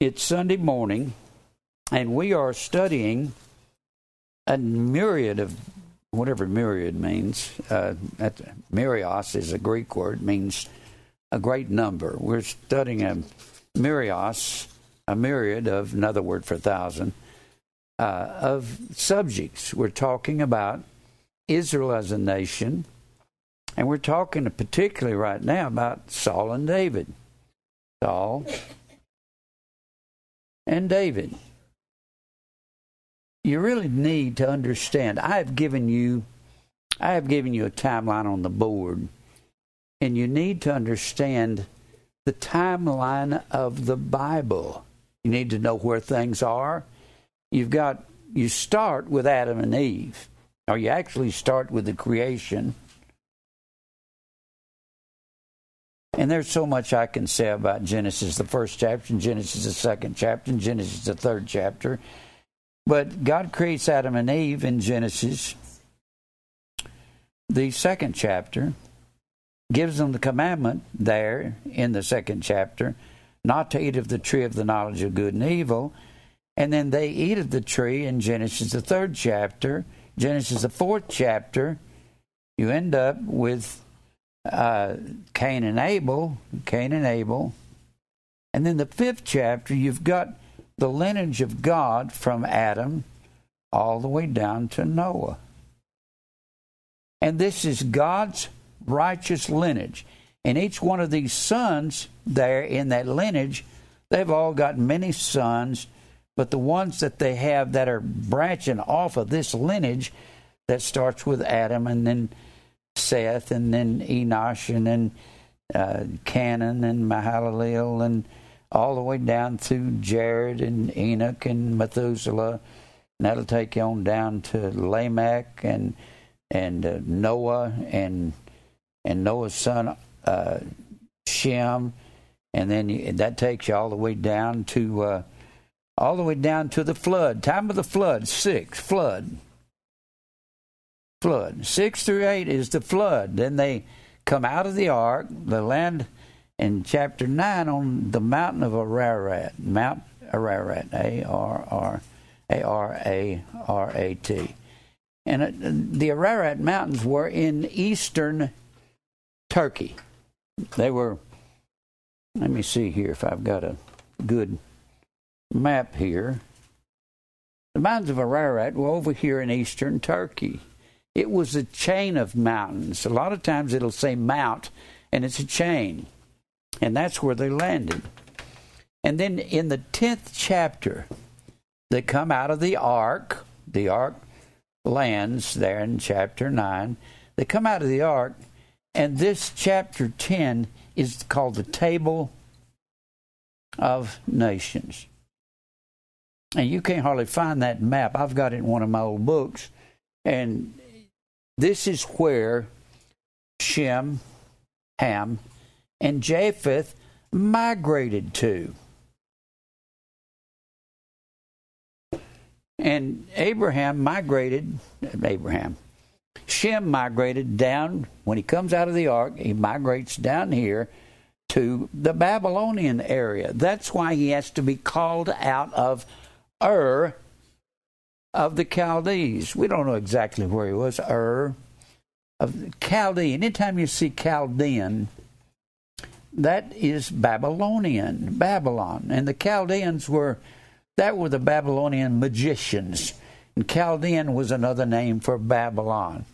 It's Sunday morning, and we are studying a myriad of whatever myriad means. Uh, myrios is a Greek word, means a great number. We're studying a myrios, a myriad of another word for thousand, uh, of subjects. We're talking about Israel as a nation, and we're talking particularly right now about Saul and David. Saul and David. You really need to understand. I have given you I have given you a timeline on the board, and you need to understand the timeline of the Bible. You need to know where things are. You've got you start with Adam and Eve, or you actually start with the creation. And there's so much I can say about Genesis, the first chapter, and Genesis, the second chapter, and Genesis, the third chapter. But God creates Adam and Eve in Genesis, the second chapter, gives them the commandment there in the second chapter not to eat of the tree of the knowledge of good and evil. And then they eat of the tree in Genesis, the third chapter. Genesis, the fourth chapter, you end up with uh, Cain and Abel, Cain and Abel. And then the fifth chapter, you've got the lineage of God from Adam all the way down to Noah. And this is God's righteous lineage. And each one of these sons there in that lineage, they've all got many sons, but the ones that they have that are branching off of this lineage that starts with Adam and then Seth and then Enosh and then uh, and Mahalalel and all the way down through Jared and Enoch and Methuselah. And that'll take you on down to Lamech and and uh, Noah and and Noah's son uh, Shem, and then you, that takes you all the way down to uh, all the way down to the flood. Time of the flood, six flood flood. Six through eight is the flood. Then they come out of the ark, the land in chapter nine on the mountain of Ararat, Mount Ararat, A R R A R A R A T. And uh, the Ararat Mountains were in eastern Turkey. They were, let me see here if I've got a good map here. The mountains of Ararat were over here in eastern Turkey. It was a chain of mountains. A lot of times it'll say mount, and it's a chain. And that's where they landed. And then in the 10th chapter, they come out of the ark. The ark lands there in chapter 9. They come out of the ark, and this chapter 10 is called the Table of Nations. And you can't hardly find that map. I've got it in one of my old books. And this is where Shem, Ham, and Japheth migrated to. And Abraham migrated, Abraham, Shem migrated down, when he comes out of the ark, he migrates down here to the Babylonian area. That's why he has to be called out of Ur of the Chaldees. We don't know exactly where he was, Ur of Chaldean. Anytime you see Chaldean, that is Babylonian, Babylon. And the Chaldeans were, that were the Babylonian magicians. And Chaldean was another name for Babylon.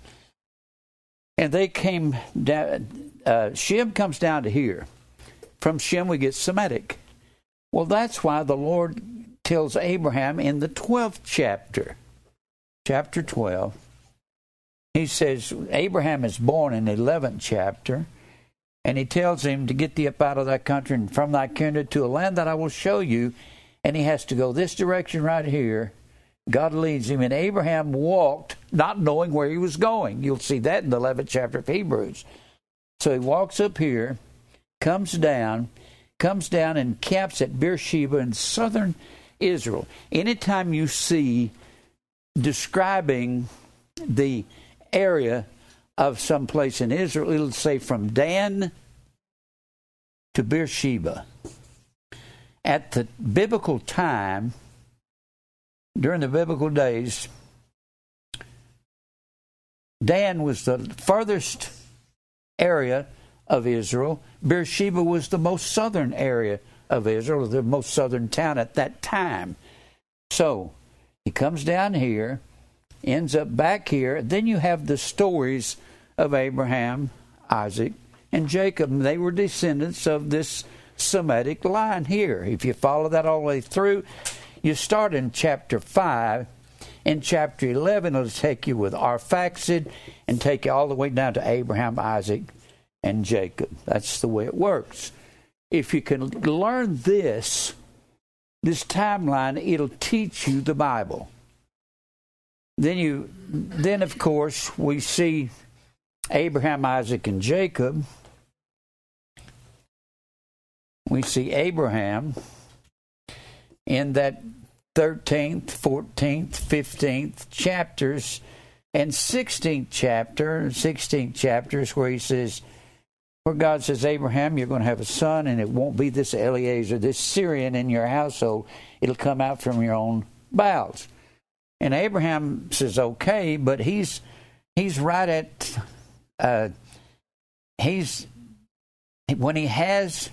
And they came down, uh, Shem comes down to here. From Shem we get Semitic. Well, that's why the Lord tells Abraham in the 12th chapter, chapter 12, he says, Abraham is born in the 11th chapter, and he tells him to get thee up out of thy country and from thy kindred to a land that I will show you. And he has to go this direction right here. God leads him, and Abraham walked not knowing where he was going. You'll see that in the 11th chapter of Hebrews. So he walks up here, comes down, comes down and camps at Beersheba in southern Israel. Anytime you see describing the area of some place in Israel, it'll say from Dan to Beersheba. at the biblical time, during the biblical days, Dan was the furthest area of Israel. Beersheba was the most southern area of Israel, the most southern town at that time. So he comes down here, ends up back here. Then you have the stories of Abraham, Isaac, and Jacob. They were descendants of this Semitic line here. If you follow that all the way through, you start in chapter 5. In chapter 11, it'll take you with Arphaxad and take you all the way down to Abraham, Isaac, and Jacob. That's the way it works. If you can learn this, this timeline, it'll teach you the Bible. Then you then of course we see Abraham, Isaac, and Jacob. We see Abraham in that 13th, 14th, 15th chapters and 16th chapter, 16th chapters where he says, where God says, Abraham, you're going to have a son, and it won't be this Eliezer, this Syrian in your household. It'll come out from your own bowels. And Abraham says, okay, but he's he's right at uh, he's when he has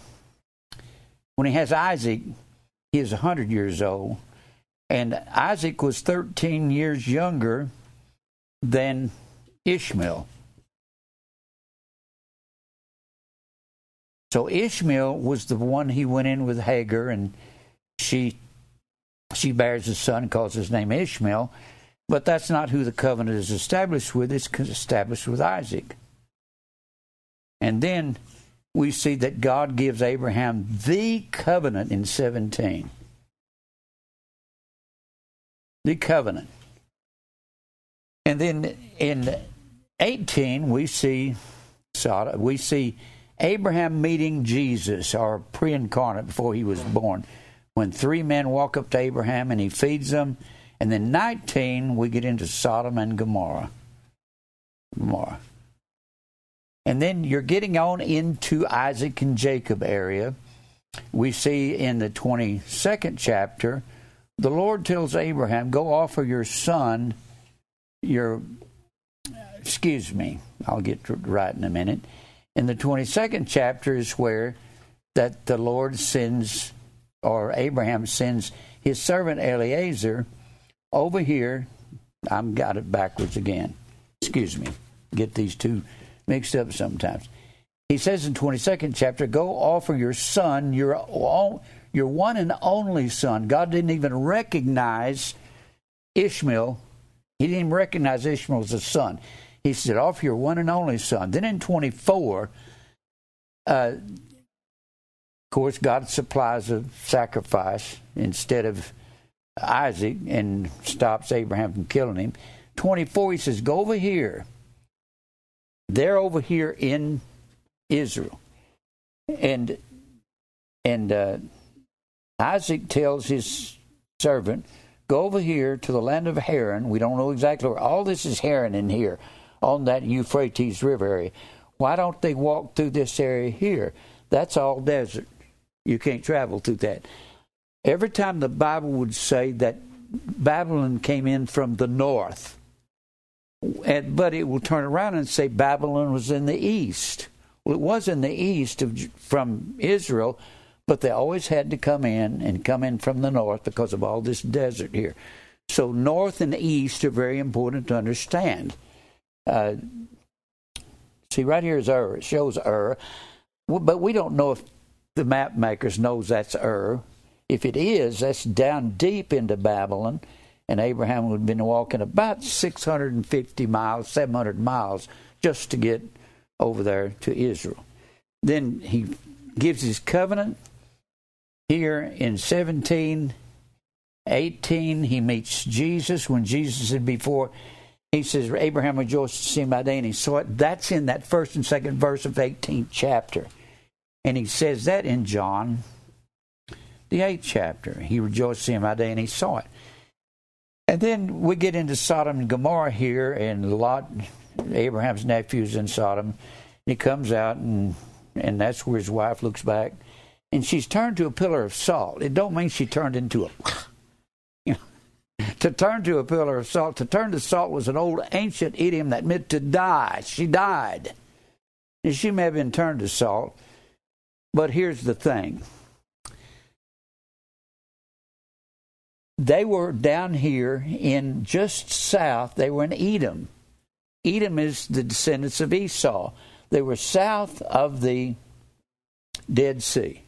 when he has Isaac, he is hundred years old, and Isaac was thirteen years younger than Ishmael. So Ishmael was the one he went in with Hagar, and she she bears a son, calls his name Ishmael, but that's not who the covenant is established with. It's established with Isaac. And then we see that God gives Abraham the covenant in 17. The covenant. And then in 18 we see we see Abraham meeting Jesus, or pre incarnate before he was born, when three men walk up to Abraham and he feeds them. And then 19, we get into Sodom and Gomorrah. Gomorrah. And then you're getting on into Isaac and Jacob area. We see in the 22nd chapter, the Lord tells Abraham, Go offer your son, your, excuse me, I'll get right in a minute in the 22nd chapter is where that the Lord sends, or Abraham sends his servant Eliezer over here. I've got it backwards again. Excuse me. Get these two mixed up sometimes. He says in 22nd chapter, Go offer your son, your, your one and only son. God didn't even recognize Ishmael. He didn't even recognize Ishmael as a son. He said, Offer your one and only son. Then in 24, uh, of course, God supplies a sacrifice instead of Isaac and stops Abraham from killing him. 24, he says, Go over here. They're over here in Israel. And and uh, Isaac tells his servant, Go over here to the land of Haran. We don't know exactly where. All this is Haran in here on that Euphrates River area. Why don't they walk through this area here? That's all desert. You can't travel through that. Every time the Bible would say that Babylon came in from the north, and, but it will turn around and say Babylon was in the east. Well, it was in the east of, from Israel, but they always had to come in and come in from the north because of all this desert here. So north and east are very important to understand. Uh, see, right here is Ur. It shows Ur, but we don't know if the map makers knows that's Ur. If it is, that's down deep into Babylon, and Abraham would have been walking about 650 miles, 700 miles, just to get over there to Israel. Then he gives his covenant here in 17, 18. He meets Jesus when Jesus had before he says, Abraham rejoiced to see my day, and he saw it. That's in that first and second verse of 18th chapter. And he says that in John, the 8th chapter. He rejoiced to see my day, and he saw it. And then we get into Sodom and Gomorrah here, and Lot, Abraham's nephew's in Sodom. He comes out, and, and that's where his wife looks back and she's turned to a pillar of salt. It don't mean she turned into a to turn to a pillar of salt. To turn to salt was an old ancient idiom that meant to die. She died. And she may have been turned to salt, but here's the thing. They were down here in just south, they were in Edom. Edom is the descendants of Esau. They were south of the Dead Sea.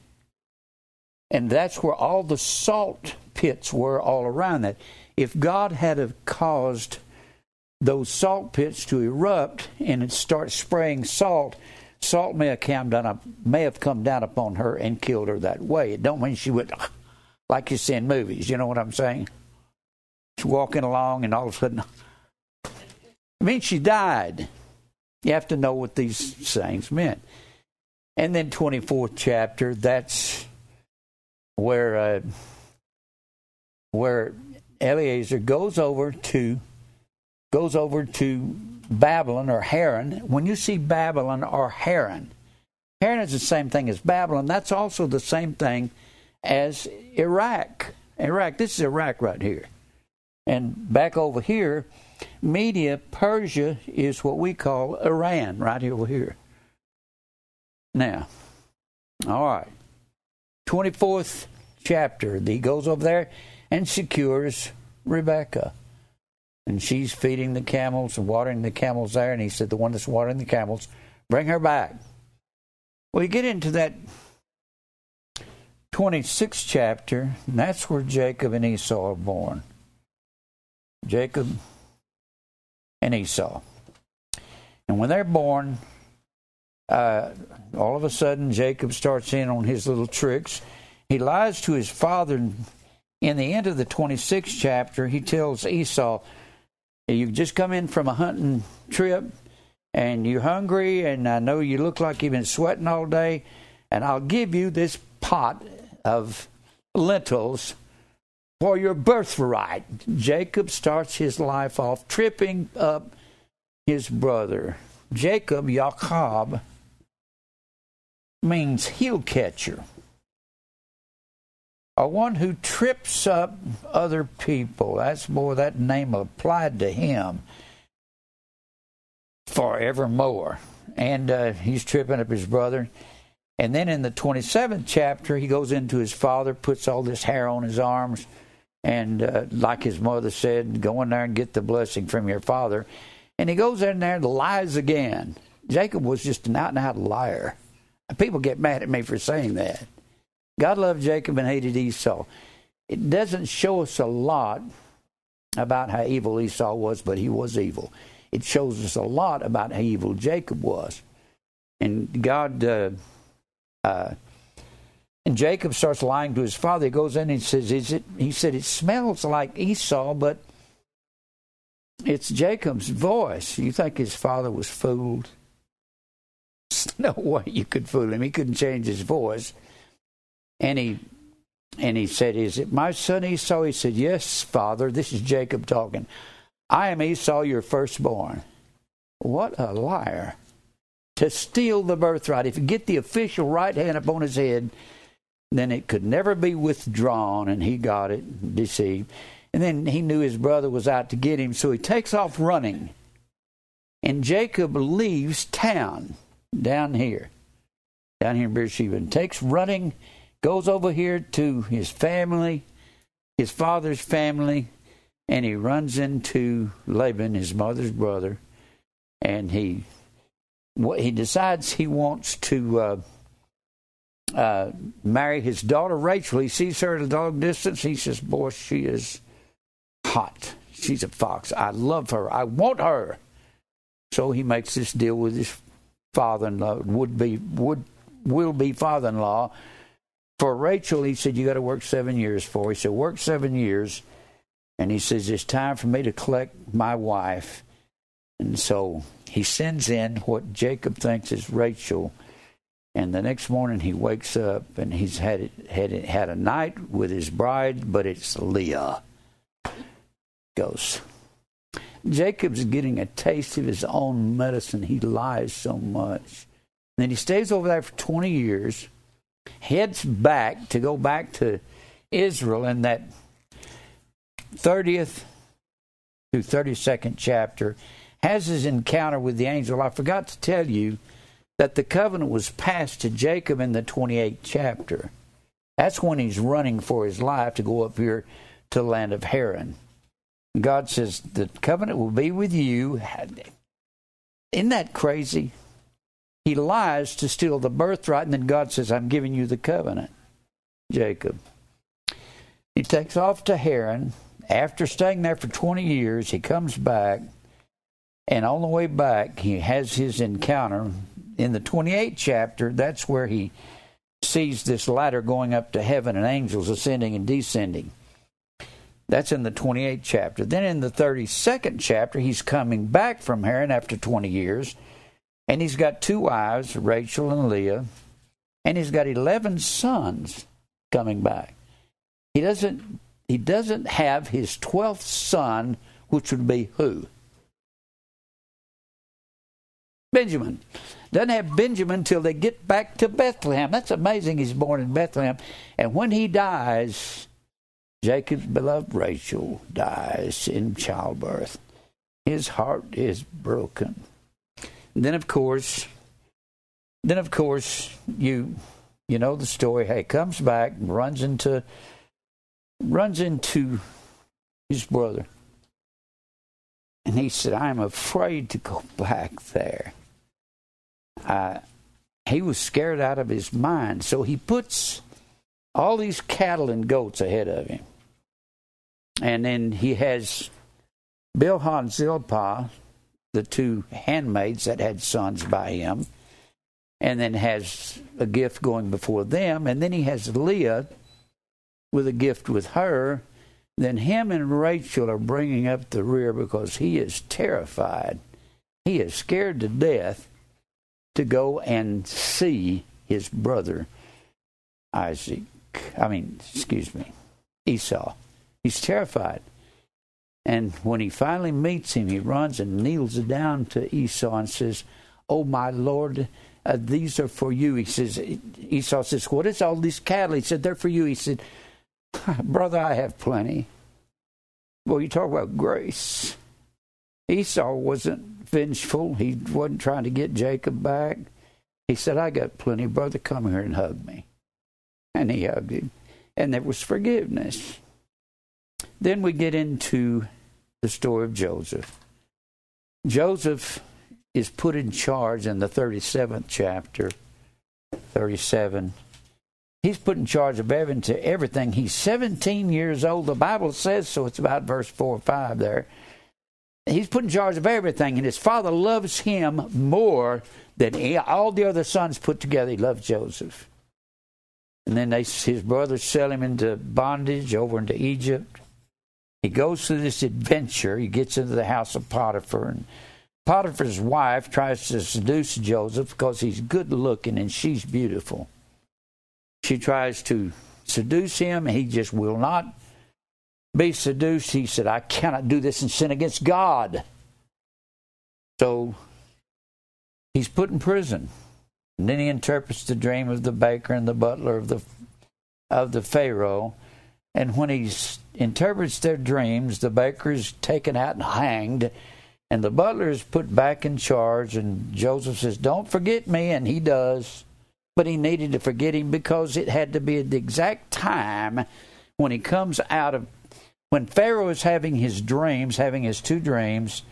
And that's where all the salt pits were all around that. If God had have caused those salt pits to erupt and it start spraying salt, salt may have come down may have come down upon her and killed her that way. It don't mean she would like you see in movies, you know what I'm saying? She's walking along and all of a sudden it means she died. You have to know what these sayings meant. And then 24th chapter, that's where uh, where Eliezer goes over to goes over to Babylon or Haran. When you see Babylon or Haran, Haran is the same thing as Babylon. That's also the same thing as Iraq. Iraq, this is Iraq right here. And back over here, Media, Persia is what we call Iran, right over here. Now, all right. 24th chapter, he goes over there and secures Rebecca. And she's feeding the camels and watering the camels there. And he said, The one that's watering the camels, bring her back. Well, you get into that 26th chapter, and that's where Jacob and Esau are born. Jacob and Esau. And when they're born, uh, all of a sudden Jacob starts in on his little tricks. He lies to his father. In the end of the 26th chapter, he tells Esau, You just come in from a hunting trip and you're hungry, and I know you look like you've been sweating all day, and I'll give you this pot of lentils for your birthright. Jacob starts his life off tripping up his brother. Jacob, Jacob, means heel catcher, or one who trips up other people. That's more that name applied to him forevermore. And uh, he's tripping up his brother. And then in the 27th chapter, he goes into his father, puts all this hair on his arms, and uh, like his mother said, go in there and get the blessing from your father. And he goes in there and lies again. Jacob was just an out and out liar. People get mad at me for saying that. God loved Jacob and hated Esau. It doesn't show us a lot about how evil Esau was, but he was evil. It shows us a lot about how evil Jacob was. And God, uh, uh, and Jacob starts lying to his father. He goes in and says, "Is it?" He said, "It smells like Esau, but it's Jacob's voice." You think his father was fooled? no way you could fool him. He couldn't change his voice. And he and he said, Is it my son Esau? He said, Yes, father. This is Jacob talking. I am Esau, your firstborn. What a liar. To steal the birthright. If you get the official right hand upon his head, then it could never be withdrawn, and he got it, deceived. And then he knew his brother was out to get him, so he takes off running. And Jacob leaves town down here, down here in Beersheba, and takes running, goes over here to his family, his father's family, and he runs into Laban, his mother's brother, and he what he decides he wants to uh, uh, marry his daughter Rachel. He sees her at a long distance. He says, "Boy, she is hot. She's a fox. I love her. I want her." So he makes this deal with his father-in-law would be would will be father-in-law. For Rachel, he said, "You got to work seven years for." He said, "Work seven years," and he says, "It's time for me to collect my wife." And so he sends in what Jacob thinks is Rachel. And the next morning he wakes up and he's had had had a night with his bride, but it's Leah. Goes. Jacob's getting a taste of his own medicine. He lies so much. And then he stays over there for 20 years. Heads back to go back to Israel in that 30th through 32nd chapter, has his encounter with the angel. I forgot to tell you that the covenant was passed to Jacob in the 28th chapter. That's when he's running for his life to go up here to the land of Haran. God says, The covenant will be with you. Isn't that crazy? He lies to steal the birthright, and then God says, I'm giving you the covenant. Jacob. He takes off to Haran. After staying there for 20 years, he comes back, and on the way back, he has his encounter. In the 28th chapter, that's where he sees this ladder going up to heaven and angels ascending and descending. That's in the 28th chapter. Then in the 32nd chapter, he's coming back from Haran after 20 years, and he's got two wives, Rachel and Leah, and he's got 11 sons coming back. He doesn't he doesn't have his 12th son, which would be who? Benjamin. Doesn't have Benjamin till they get back to Bethlehem. That's amazing he's born in Bethlehem. And when he dies, Jacob's beloved Rachel dies in childbirth. His heart is broken. Then of course then of course you you know the story. Hey, comes back, runs into runs into his brother. And he said, I'm afraid to go back there. He was scared out of his mind. So he puts all these cattle and goats ahead of him. And then he has Bilhah and Zilpah, the two handmaids that had sons by him, and then has a gift going before them. And then he has Leah with a gift with her. Then him and Rachel are bringing up the rear because he is terrified. He is scared to death to go and see his brother Isaac. I mean, excuse me, Esau. He's terrified. And when he finally meets him, he runs and kneels down to Esau and says, Oh, my Lord, uh, these are for you. He says, Esau says, What is all these cattle? He said, They're for you. He said, Brother, I have plenty. Well, you talk about grace. Esau wasn't vengeful. He wasn't trying to get Jacob back. He said, I got plenty. Brother, come here and hug me. And he hugged him. And there was forgiveness. Then we get into the story of Joseph. Joseph is put in charge in the 37th chapter, 37. He's put in charge of everything. He's 17 years old. The Bible says so. It's about verse 4 or 5 there. He's put in charge of everything, and his father loves him more than all the other sons put together. He loves Joseph. And then they, his brothers sell him into bondage over into Egypt. He goes through this adventure. He gets into the house of Potiphar, and Potiphar's wife tries to seduce Joseph because he's good looking and she's beautiful. She tries to seduce him, and he just will not be seduced. He said, I cannot do this and sin against God. So he's put in prison. And then he interprets the dream of the baker and the butler of the of the Pharaoh. And when he interprets their dreams, the baker's taken out and hanged, and the butler is put back in charge. And Joseph says, Don't forget me. And he does. But he needed to forget him because it had to be at the exact time when he comes out of when Pharaoh is having his dreams, having his two dreams,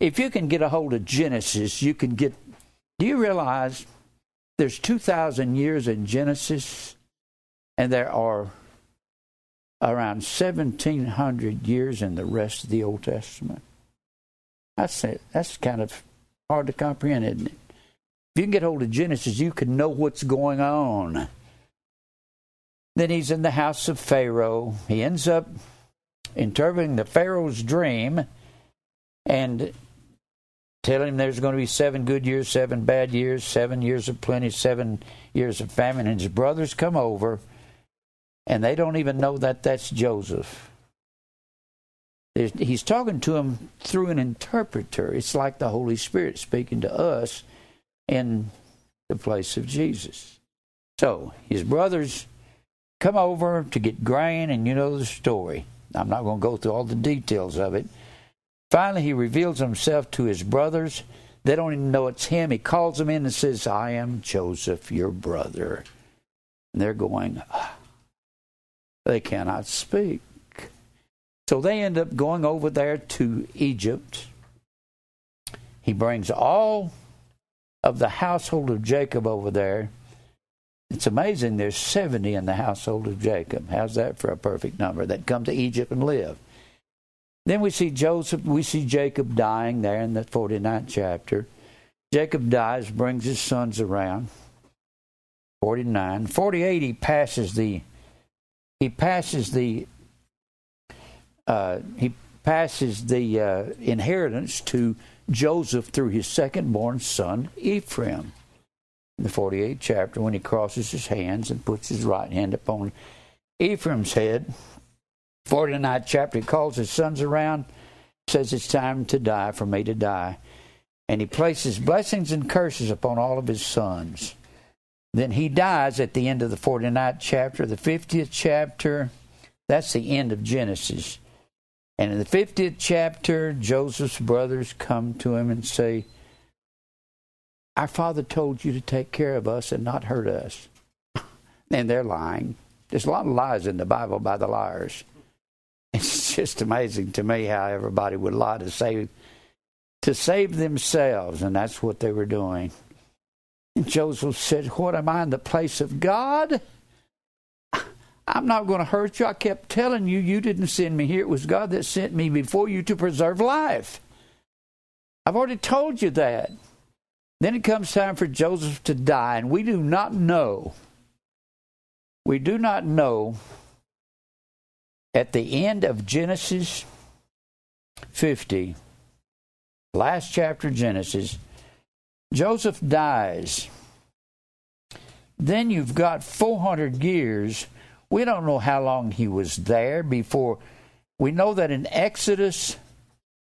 if you can get a hold of Genesis, you can get. Do you realize there's 2,000 years in Genesis and there are around 1,700 years in the rest of the Old Testament? That's, it. That's kind of hard to comprehend, isn't it? If you can get hold of Genesis, you can know what's going on. Then he's in the house of Pharaoh. He ends up interpreting the Pharaoh's dream and telling him there's going to be seven good years, seven bad years, seven years of plenty, seven years of famine. And his brothers come over, and they don't even know that that's Joseph. He's talking to them through an interpreter. It's like the Holy Spirit speaking to us in the place of Jesus. So his brothers come over to get grain, and you know the story. I'm not going to go through all the details of it. Finally, he reveals himself to his brothers. They don't even know it's him. He calls them in and says, I am Joseph, your brother. And they're going, ah. They cannot speak. So they end up going over there to Egypt. He brings all of the household of Jacob over there. It's amazing there's 70 in the household of Jacob. How's that for a perfect number that come to Egypt and live? Then we see Joseph, we see Jacob dying there in the 49th chapter. Jacob dies, brings his sons around. 49. 48, he passes the, he passes the, uh, he passes the uh, inheritance to Joseph through his second born son, Ephraim. In the 48th chapter, when he crosses his hands and puts his right hand upon Ephraim's head, 49th chapter, he calls his sons around, says it's time to die, for me to die. And he places blessings and curses upon all of his sons. Then he dies at the end of the 49th chapter. The 50th chapter, that's the end of Genesis. And in the 50th chapter, Joseph's brothers come to him and say, Our father told you to take care of us and not hurt us. and they're lying. There's a lot of lies in the Bible by the liars. It's just amazing to me how everybody would lie to save to save themselves, and that's what they were doing. Joseph said, What am I in the place of God? I'm not going to hurt you. I kept telling you, you didn't send me here. It was God that sent me before you to preserve life. I've already told you that. Then it comes time for Joseph to die, and we do not know. We do not know at the end of Genesis 50, last chapter Genesis, Joseph dies. Then you've got 400 years. We don't know how long he was there before. We know that in Exodus,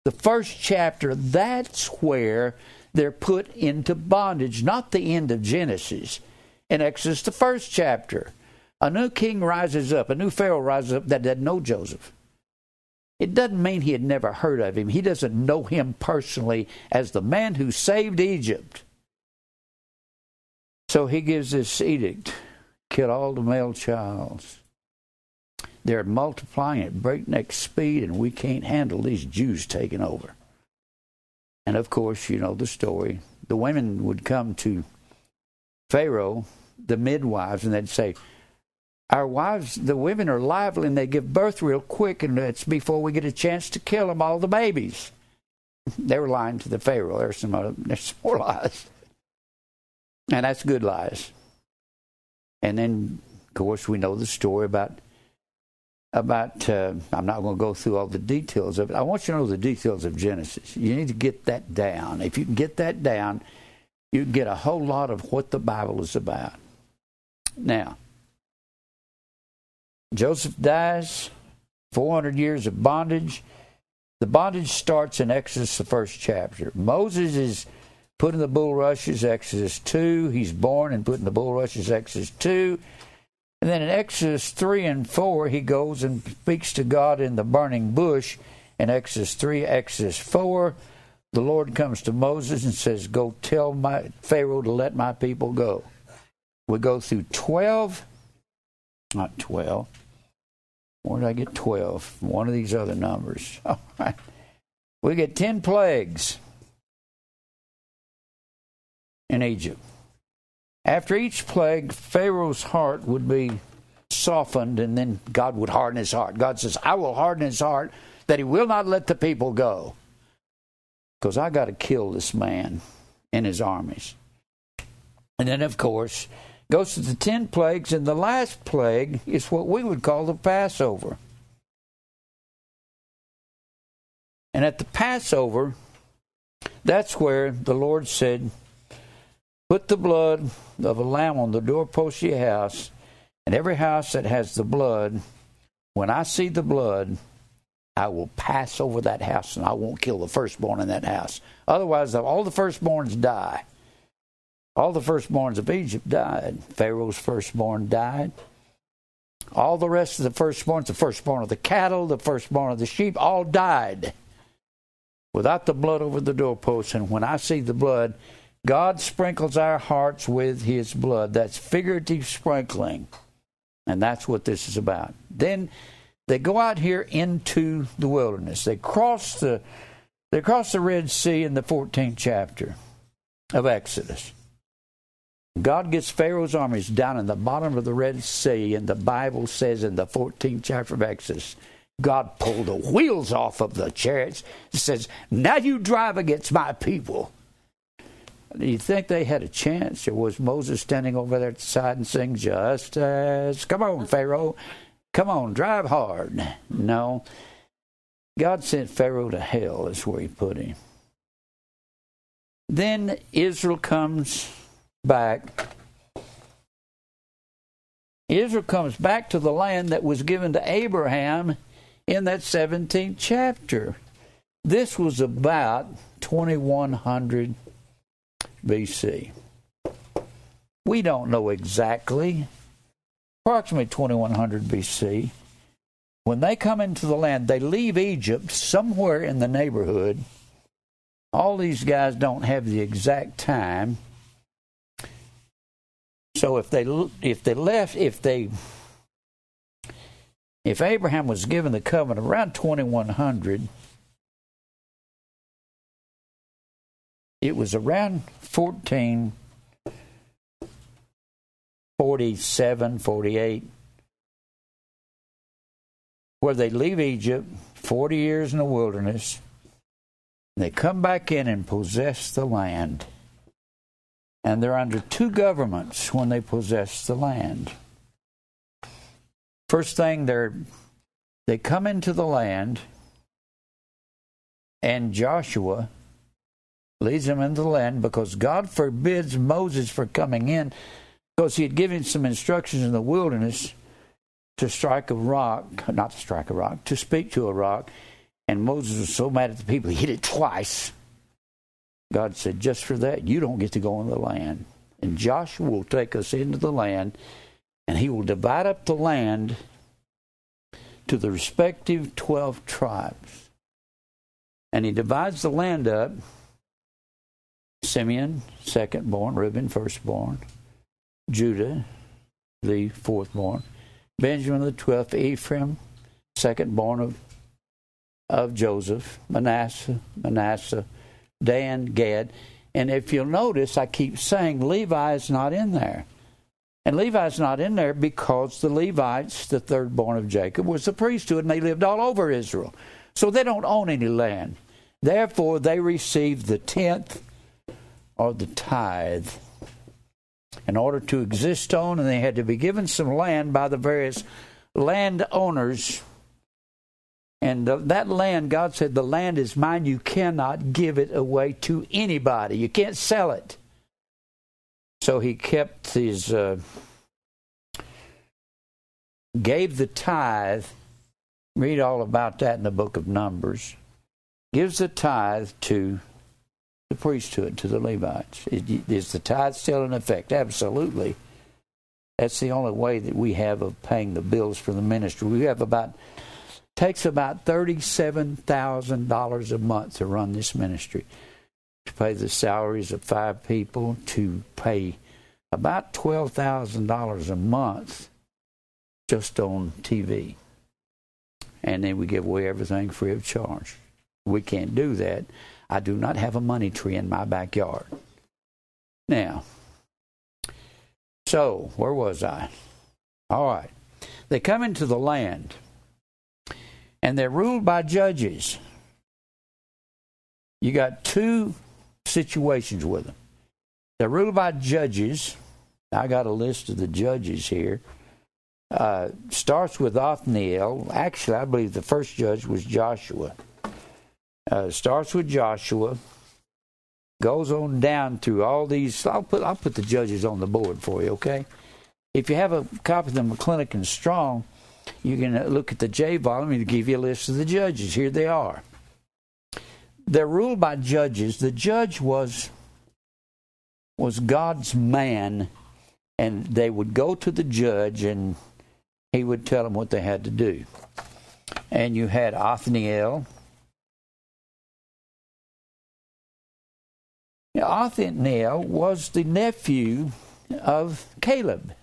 the first chapter, that's where they're put into bondage, not the end of Genesis. In Exodus, the first chapter. A new king rises up, a new Pharaoh rises up that doesn't know Joseph. It doesn't mean he had never heard of him. He doesn't know him personally as the man who saved Egypt. So he gives this edict kill all the male childs. They're multiplying at breakneck speed, and we can't handle these Jews taking over. And of course, you know the story. The women would come to Pharaoh, the midwives, and they'd say, our wives, the women are lively and they give birth real quick, and it's before we get a chance to kill them all the babies. They were lying to the Pharaoh. There's some other, there's some more lies, and that's good lies. And then, of course, we know the story about about. Uh, I'm not going to go through all the details of it. I want you to know the details of Genesis. You need to get that down. If you can get that down, you get a whole lot of what the Bible is about. Now, Joseph dies, 400 years of bondage. The bondage starts in Exodus, the first chapter. Moses is put in the bulrushes, Exodus 2. He's born and put in the bulrushes, Exodus 2. And then in Exodus 3 and 4, he goes and speaks to God in the burning bush. In Exodus 3, Exodus 4, the Lord comes to Moses and says, Go tell my Pharaoh to let my people go. We go through 12, not 12, where did I get 12? One of these other numbers. All right. We get 10 plagues in Egypt. After each plague, Pharaoh's heart would be softened, and then God would harden his heart. God says, I will harden his heart that he will not let the people go. Because I got to kill this man and his armies. And then, of course, goes to the ten plagues, and the last plague is what we would call the Passover. And at the Passover, that's where the Lord said, Put the blood of a lamb on the doorpost of your house, and every house that has the blood, when I see the blood, I will pass over that house and I won't kill the firstborn in that house. Otherwise, all the firstborns die. All the firstborns of Egypt died. Pharaoh's firstborn died. All the rest of the firstborns, the firstborn of the cattle, the firstborn of the sheep, all died without the blood over the doorposts. And when I see the blood, God sprinkles our hearts with his blood. That's figurative sprinkling. And that's what this is about. Then they go out here into the wilderness. They cross the they cross the Red Sea in the 14th chapter of Exodus. God gets Pharaoh's armies down in the bottom of the Red Sea, and the Bible says in the 14th chapter of Exodus, God pulled the wheels off of the chariots. It says, Now you drive against my people. Do you think they had a chance? Or was Moses standing over there at the side and saying, Just as, come on, Pharaoh, come on, drive hard? No. God sent Pharaoh to hell, is where he put him. Then Israel comes back. Israel comes back to the land that was given to Abraham in that 17th chapter. This was about 2100 BC. We don't know exactly. Approximately 2100 BC. When they come into the land, they leave Egypt somewhere in the neighborhood. All these guys don't have the exact time. So if they if they left if they if Abraham was given the covenant around 2100 it was around 1447 48 where they leave Egypt 40 years in the wilderness they come back in and possess the land and they're under two governments when they possess the land. First thing, they're they come into the land, and Joshua leads them into the land because God forbids Moses from coming in because he had given some instructions in the wilderness to strike a rock, not to strike a rock, to speak to a rock. And Moses was so mad at the people, he hit it twice. God said, just for that, you don't get to go in the land. And Joshua will take us into the land, and he will divide up the land to the respective 12 tribes. And he divides the land up Simeon, second born, Reuben, firstborn, Judah, the fourth born, Benjamin, the twelfth, Ephraim, second born of, of Joseph, Manasseh, Manasseh, Dan, Gad. And if you'll notice, I keep saying Levi is not in there. And Levi's not in there because the Levites, the third born of Jacob, was the priesthood and they lived all over Israel. So they don't own any land. Therefore, they received the tenth or the tithe in order to exist on, and they had to be given some land by the various landowners and the, that land, God said, the land is mine. You cannot give it away to anybody. You can't sell it. So he kept his, uh, gave the tithe. Read all about that in the book of Numbers. Gives the tithe to the priesthood, to the Levites. Is the tithe still in effect? Absolutely. That's the only way that we have of paying the bills for the ministry. We have about takes about $37,000 a month to run this ministry, to pay the salaries of five people, to pay about $12,000 a month just on TV. And then we give away everything free of charge. We can't do that. I do not have a money tree in my backyard. Now, so where was I? All right. They come into the land and they're ruled by judges. You got two situations with them. They're ruled by judges. I got a list of the judges here. Uh, starts with Othniel. Actually, I believe the first judge was Joshua. Uh, starts with Joshua. Goes on down through all these. I'll put I'll put the judges on the board for you. Okay. If you have a copy of the McClintock and Strong, you can look at the J volume and give you a list of the judges. Here they are. They're ruled by judges. The judge was was God's man, and they would go to the judge, and he would tell them what they had to do. And you had Othniel. Othniel was the nephew of Caleb.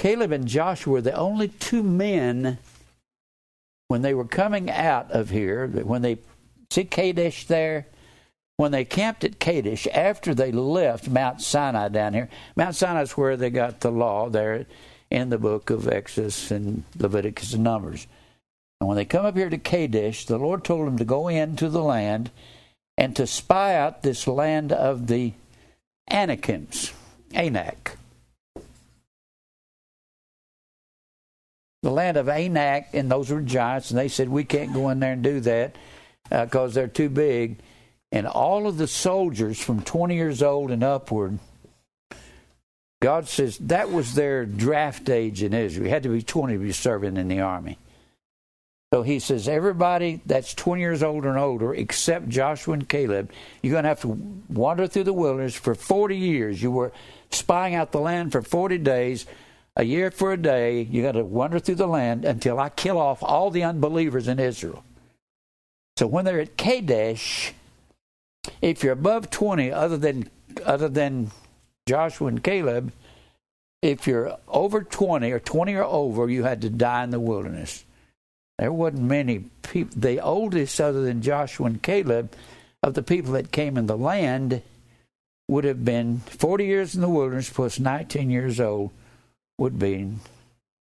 Caleb and Joshua were the only two men when they were coming out of here, when they see Kadesh there, when they camped at Kadesh after they left Mount Sinai down here. Mount Sinai is where they got the law there in the book of Exodus and Leviticus and Numbers. And when they come up here to Kadesh, the Lord told them to go into the land and to spy out this land of the Anakims, Anak. The land of Anak, and those were giants, and they said, We can't go in there and do that because uh, they're too big. And all of the soldiers from 20 years old and upward God says that was their draft age in Israel. You had to be 20 to be serving in the army. So he says, everybody that's 20 years old and older, except Joshua and Caleb, you're going to have to wander through the wilderness for 40 years. You were spying out the land for 40 days, a year for a day. You got to wander through the land until I kill off all the unbelievers in Israel. So when they're at Kadesh, if you're above 20, other than other than Joshua and Caleb, if you're over 20 or 20 or over, you had to die in the wilderness. There wasn't many people. The oldest, other than Joshua and Caleb, of the people that came in the land would have been 40 years in the wilderness plus 19 years old, would be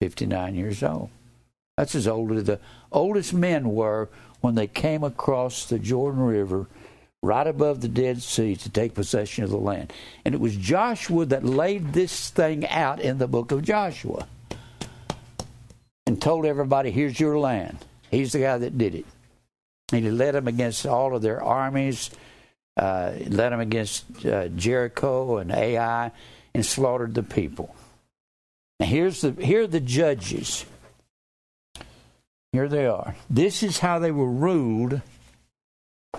59 years old. That's as old as the oldest men were when they came across the Jordan River right above the Dead Sea to take possession of the land. And it was Joshua that laid this thing out in the book of Joshua and told everybody, here's your land. He's the guy that did it. And he led them against all of their armies, uh, led them against uh, Jericho and Ai, and slaughtered the people. Now here's the here are the judges. Here they are. This is how they were ruled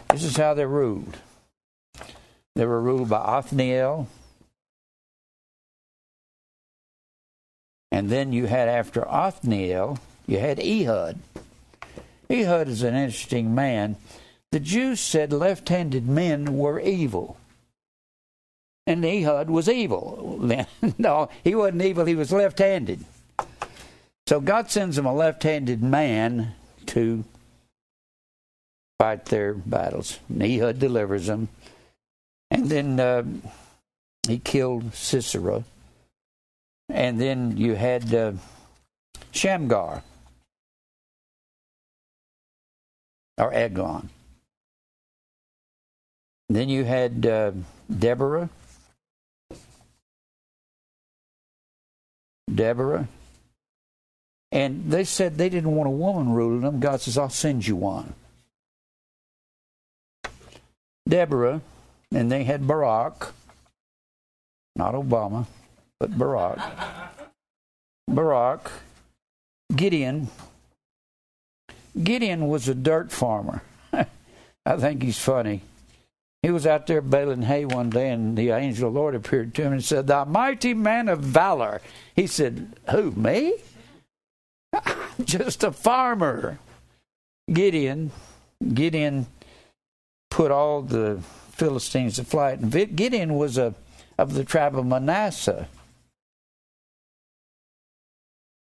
this is how they're ruled. They were ruled by Othniel. And then you had after Othniel, you had Ehud. Ehud is an interesting man. The Jews said left handed men were evil. And Ehud was evil. no, he wasn't evil, he was left handed. So God sends him a left handed man to fight their battles. Ehud delivers them. And then uh, he killed Sisera. And then you had uh, Shamgar, or Eglon. Then you had uh, Deborah. Deborah. And they said they didn't want a woman ruling them. God says, I'll send you one. Deborah, and they had Barack, not Obama, but Barack. Barack, Gideon. Gideon was a dirt farmer. I think he's funny. He was out there baling hay one day, and the angel of the Lord appeared to him and said, Thou mighty man of valor." He said, "Who me? Just a farmer." Gideon, Gideon put all the Philistines to flight. And Gideon was a, of the tribe of Manasseh.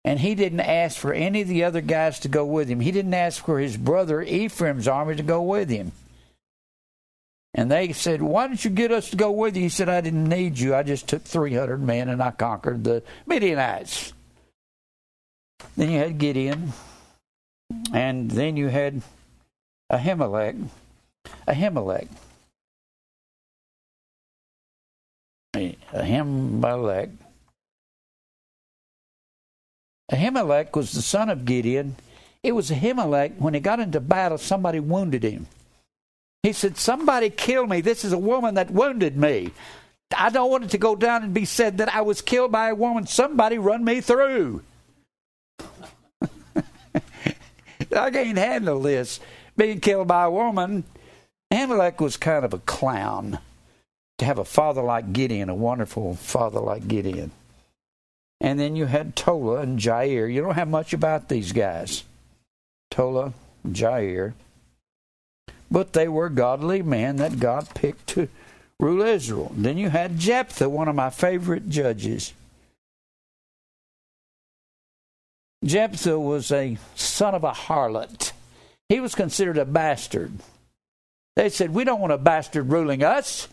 And he didn't ask for any of the other guys to go with him. He didn't ask for his brother Ephraim's army to go with him. And they said, Why didn't you get us to go with you? He said, I didn't need you. I just took 300 men and I conquered the Midianites. Then you had Gideon. And then you had Ahimelech. Ahimelech. Ahimelech. Ahimelech was the son of Gideon. It was Ahimelech, when he got into battle, somebody wounded him. He said, Somebody killed me. This is a woman that wounded me. I don't want it to go down and be said that I was killed by a woman. Somebody run me through. I can't handle this. Being killed by a woman. Amalek was kind of a clown. to have a father like Gideon, a wonderful father like Gideon. And then you had Tola and Jair. You don't have much about these guys. Tola, Jair. But they were godly men that God picked to rule Israel. Then you had Jephthah, one of my favorite judges. Jephthah was a son of a harlot. He was considered a bastard. They said, We don't want a bastard ruling us.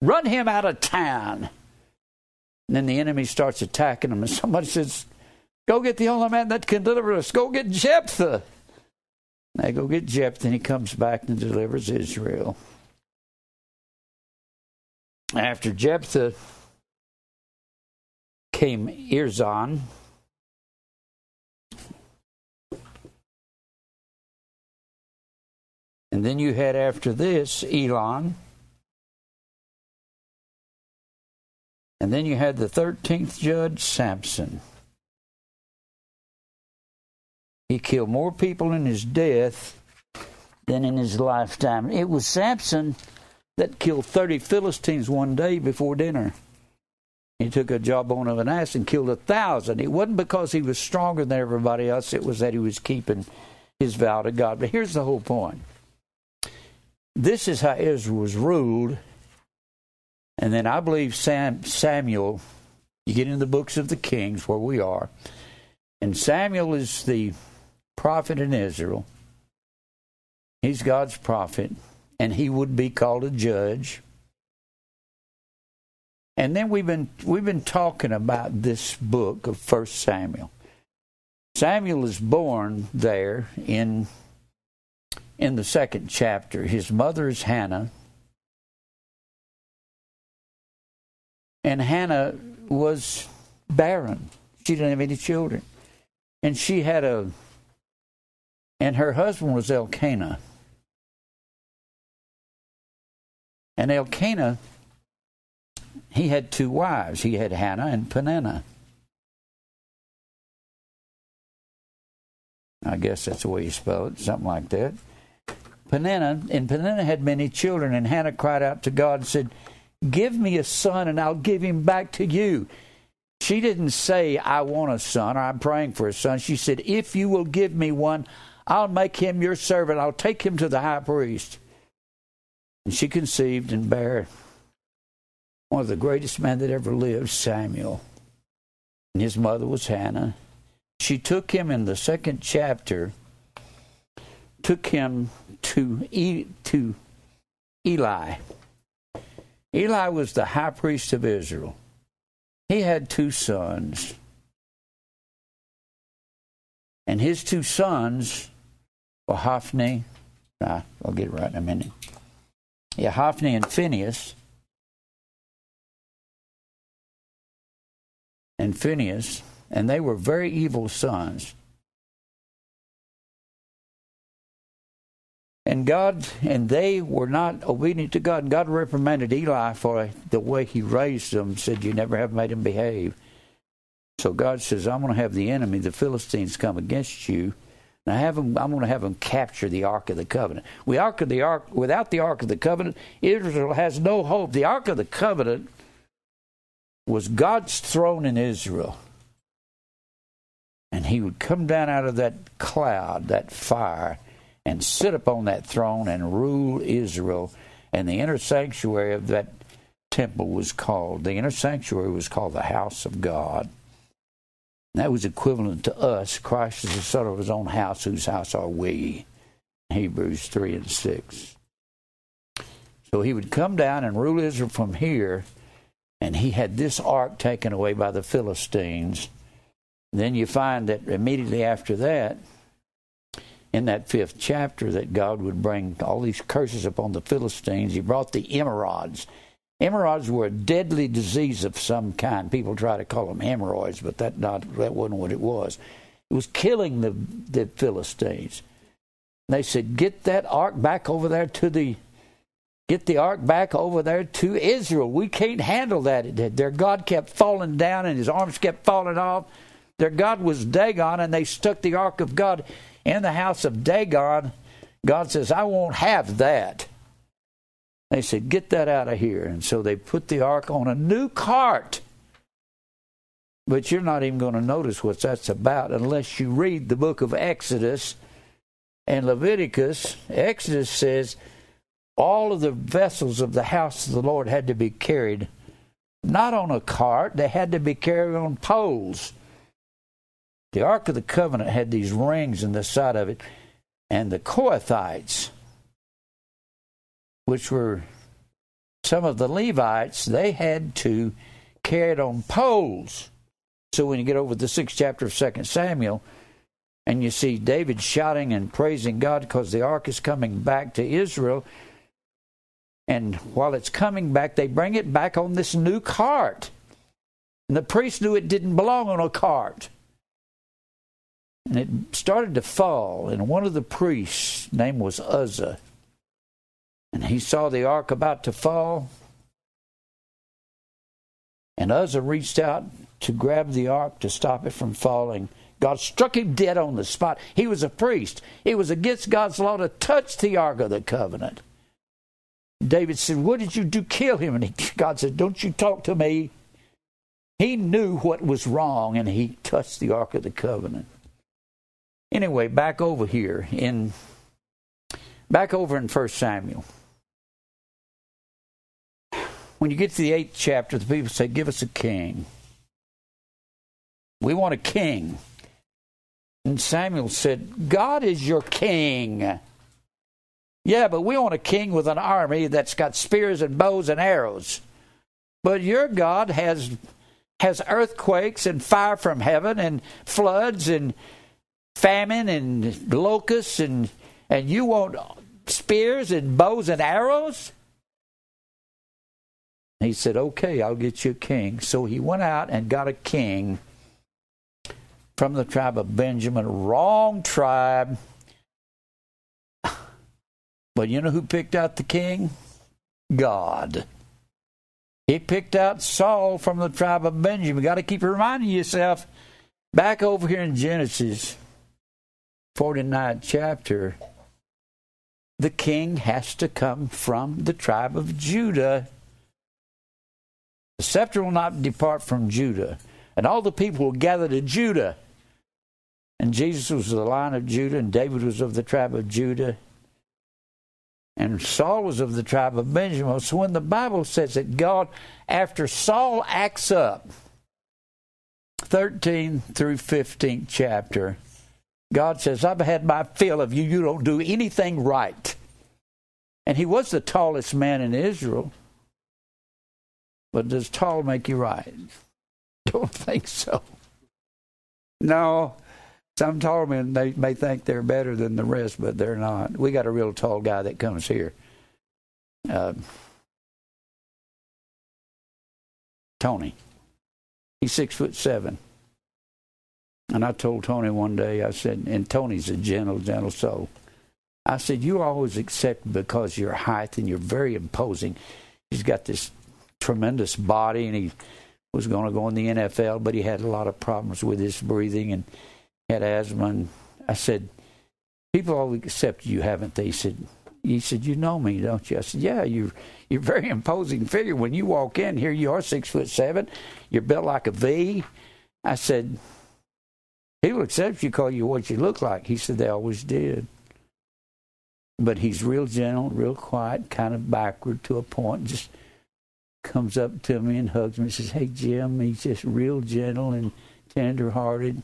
Run him out of town. And then the enemy starts attacking them, and somebody says, Go get the only man that can deliver us. Go get Jephthah. They go get Jephthah, and he comes back and delivers Israel. After Jephthah came Erzon. And then you had after this Elon. And then you had the 13th judge, Samson. He killed more people in his death than in his lifetime. It was Samson that killed 30 Philistines one day before dinner. He took a jawbone of an ass and killed a thousand. It wasn't because he was stronger than everybody else, it was that he was keeping his vow to God. But here's the whole point this is how Israel was ruled and then I believe Sam, Samuel, you get into the books of the kings where we are, and Samuel is the prophet in Israel. He's God's prophet, and he would be called a judge. And then we've been we've been talking about this book of First Samuel. Samuel is born there in in the second chapter. His mother is Hannah. And Hannah was barren. She didn't have any children. And she had a, and her husband was Elkanah. And Elkanah, he had two wives. He had Hannah and Peninnah. I guess that's the way you spell it, something like that. Peninnah, and Peninnah had many children, and Hannah cried out to God and said, Give me a son and I'll give him back to you. She didn't say, I want a son or I'm praying for a son. She said, If you will give me one, I'll make him your servant. I'll take him to the high priest. And she conceived and bare one of the greatest men that ever lived, Samuel. And his mother was Hannah. She took him in the second chapter, took him to, e- to Eli. Eli was the high priest of Israel. He had two sons. And his two sons were Hophni. Nah, I'll get it right in a minute. Yeah, Hophni and Phineas. And Phineas. And they were very evil sons. And God and they were not obedient to God. God reprimanded Eli for the way he raised them, said, You never have made him behave. So God says, I'm going to have the enemy, the Philistines, come against you. And I have them, I'm going to have them capture the Ark of the Covenant. We ark of the Ark, without the Ark of the Covenant, Israel has no hope. The Ark of the Covenant was God's throne in Israel. And he would come down out of that cloud, that fire, and sit upon that throne and rule Israel. And the inner sanctuary of that temple was called, the inner sanctuary was called the house of God. That was equivalent to us. Christ is the son of his own house, whose house are we. Hebrews 3 and 6. So he would come down and rule Israel from here, and he had this ark taken away by the Philistines. Then you find that immediately after that, in that fifth chapter that God would bring all these curses upon the Philistines. He brought the emerods. Emerods were a deadly disease of some kind. People try to call them hemorrhoids, but that not that wasn't what it was. It was killing the the Philistines. They said, "Get that ark back over there to the get the ark back over there to Israel. We can't handle that." Their God kept falling down, and his arms kept falling off. Their God was Dagon, and they stuck the ark of God in the house of Dagon, God says, I won't have that. They said, Get that out of here. And so they put the ark on a new cart. But you're not even going to notice what that's about unless you read the book of Exodus and Leviticus. Exodus says all of the vessels of the house of the Lord had to be carried not on a cart, they had to be carried on poles. The Ark of the Covenant had these rings in the side of it, and the Kohathites, which were some of the Levites, they had to carry it on poles. So when you get over the sixth chapter of Second Samuel, and you see David shouting and praising God because the ark is coming back to Israel, and while it's coming back, they bring it back on this new cart. And the priest knew it didn't belong on a cart. And it started to fall, and one of the priests' name was Uzzah. And he saw the ark about to fall. And Uzzah reached out to grab the ark to stop it from falling. God struck him dead on the spot. He was a priest. It was against God's law to touch the ark of the covenant. David said, What did you do? Kill him. And he, God said, Don't you talk to me. He knew what was wrong and he touched the Ark of the Covenant. Anyway, back over here in back over in First Samuel. When you get to the eighth chapter, the people say, Give us a king. We want a king. And Samuel said, God is your king. Yeah, but we want a king with an army that's got spears and bows and arrows. But your God has has earthquakes and fire from heaven and floods and famine and locusts and and you want spears and bows and arrows? He said, Okay, I'll get you a king. So he went out and got a king from the tribe of Benjamin, wrong tribe. But you know who picked out the king? God. He picked out Saul from the tribe of Benjamin. Got to keep reminding yourself back over here in Genesis 49th chapter, the king has to come from the tribe of Judah. The scepter will not depart from Judah, and all the people will gather to Judah. And Jesus was of the line of Judah, and David was of the tribe of Judah and Saul was of the tribe of Benjamin. So when the Bible says that God, after Saul acts up, 13 through 15th chapter, God says, I've had my fill of you. You don't do anything right. And he was the tallest man in Israel. But does tall make you right? Don't think so. No, some tall men they may think they're better than the rest, but they're not. We got a real tall guy that comes here. Uh, Tony. He's six foot seven. And I told Tony one day, I said, and Tony's a gentle, gentle soul. I said, You always accept because your height and you're very imposing. He's got this tremendous body and he was going to go in the NFL, but he had a lot of problems with his breathing and had asthma, and I said, "People always accept you, haven't they?" He said, "He said, you know me, don't you?" I said, "Yeah, you're you're a very imposing figure. When you walk in here, you are six foot seven. You're built like a V." I said, "People accept you, call you what you look like." He said, "They always did." But he's real gentle, real quiet, kind of backward to a point. Just comes up to me and hugs me and says, "Hey, Jim." He's just real gentle and tender-hearted.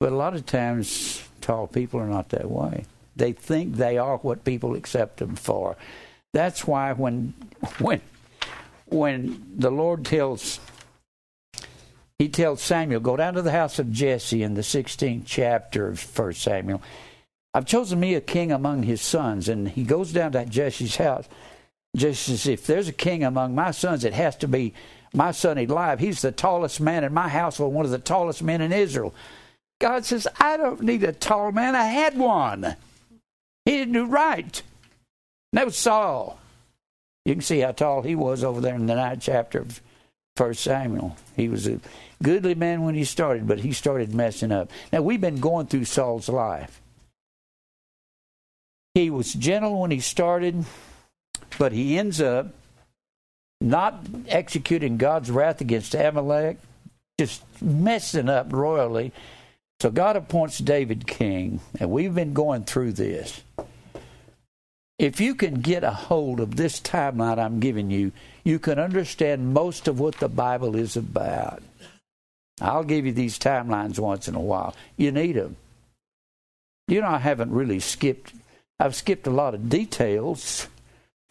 But a lot of times, tall people are not that way. They think they are what people accept them for. That's why when when when the Lord tells he tells Samuel, go down to the house of Jesse in the 16th chapter of 1 Samuel. I've chosen me a king among his sons. And he goes down to Jesse's house. Jesse says, if there's a king among my sons, it has to be my son Eliab. He's the tallest man in my household, one of the tallest men in Israel. God says, I don't need a tall man. I had one. He didn't do right. that was Saul. You can see how tall he was over there in the ninth chapter of First Samuel. He was a goodly man when he started, but he started messing up. Now we've been going through Saul's life. He was gentle when he started, but he ends up not executing God's wrath against Amalek, just messing up royally. So God appoints David king, and we've been going through this. If you can get a hold of this timeline I'm giving you, you can understand most of what the Bible is about. I'll give you these timelines once in a while. You need them. You know, I haven't really skipped, I've skipped a lot of details.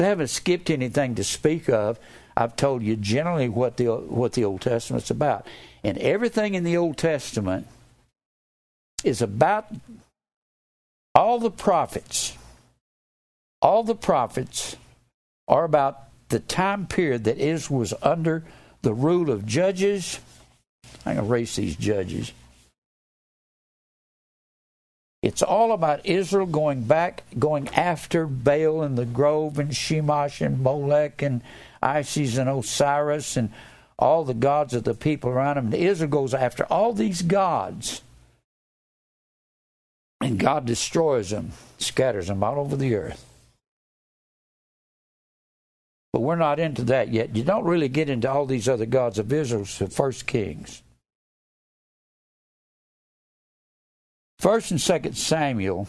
I haven't skipped anything to speak of. I've told you generally what the what the Old Testament's about. And everything in the Old Testament is about all the prophets. All the prophets are about the time period that Israel was under the rule of judges. I'm going to erase these judges. It's all about Israel going back, going after Baal and the Grove and Shemash and Molech and Isis and Osiris and all the gods of the people around him. And Israel goes after all these gods. And God destroys them, scatters them all over the earth. But we're not into that yet. You don't really get into all these other gods of Israel to First Kings. First and Second Samuel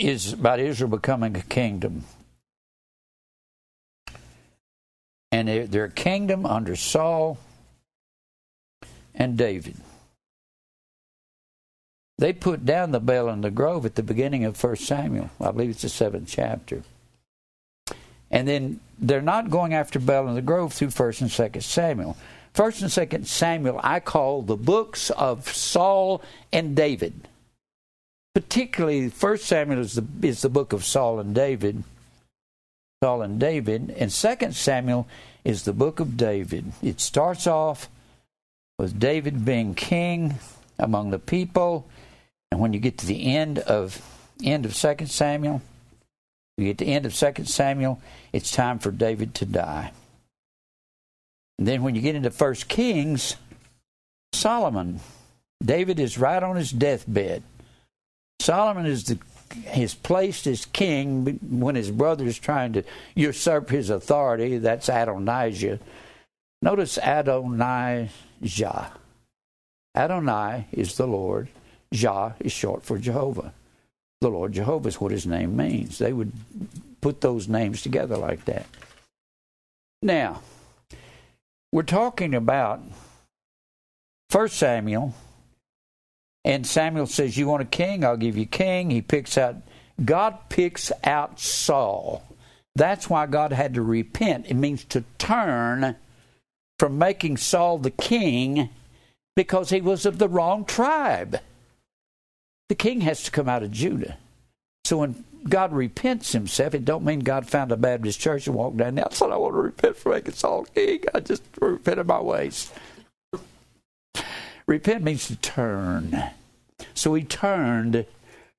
is about Israel becoming a kingdom. And they're kingdom under Saul and David. They put down the Baal in the grove at the beginning of First Samuel. I believe it's the seventh chapter. And then they're not going after Baal in the grove through First and Second Samuel. First and Second Samuel I call the books of Saul and David. Particularly, First Samuel is the is the book of Saul and David. Saul and David, and Second Samuel is the book of David. It starts off with David being king among the people, and when you get to the end of end of Second Samuel, you get to the end of Second Samuel, it's time for David to die. Then when you get into First Kings, Solomon, David is right on his deathbed. Solomon is the is placed as king when his brother is trying to usurp his authority. That's Adonijah. Notice Adonijah. Adonai is the Lord. Jah is short for Jehovah. The Lord Jehovah is what his name means. They would put those names together like that. Now, we're talking about First Samuel, and Samuel says, "You want a king? I'll give you king." He picks out. God picks out Saul. That's why God had to repent. It means to turn from making Saul the king because he was of the wrong tribe. The king has to come out of Judah. So when God repents himself, it don't mean God found a Baptist church and walked down there. I said, I want to repent for making Saul king. I just repented my ways. Repent means to turn. So he turned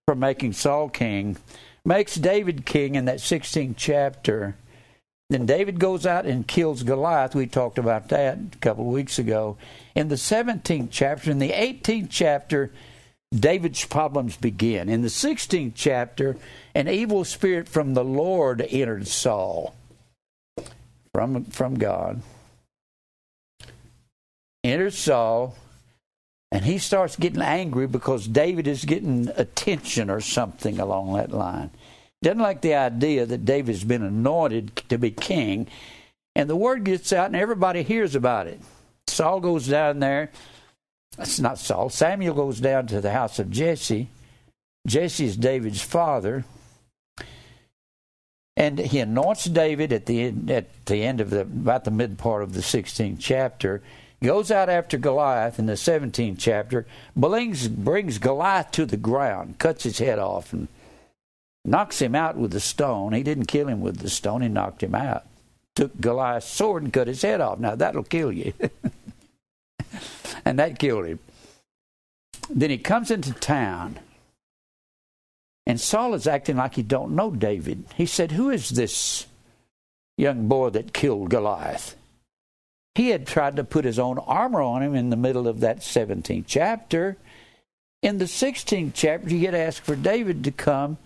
from making Saul king, makes David king in that 16th chapter. Then David goes out and kills Goliath. We talked about that a couple of weeks ago. In the 17th chapter, in the 18th chapter, David's problems begin. In the 16th chapter, an evil spirit from the Lord entered Saul from, from God. Enters Saul, and he starts getting angry because David is getting attention or something along that line. Doesn't like the idea that David's been anointed to be king, and the word gets out and everybody hears about it. Saul goes down there that's not Saul. Samuel goes down to the house of Jesse. Jesse is David's father. And he anoints David at the at the end of the about the mid part of the 16th chapter. Goes out after Goliath in the 17th chapter. Brings brings Goliath to the ground, cuts his head off, and knocks him out with a stone. He didn't kill him with the stone; he knocked him out. Took Goliath's sword and cut his head off. Now that'll kill you. and that killed him. Then he comes into town, and Saul is acting like he don't know David. He said, "Who is this young boy that killed Goliath?" He had tried to put his own armor on him in the middle of that 17th chapter. In the 16th chapter, you get asked for David to come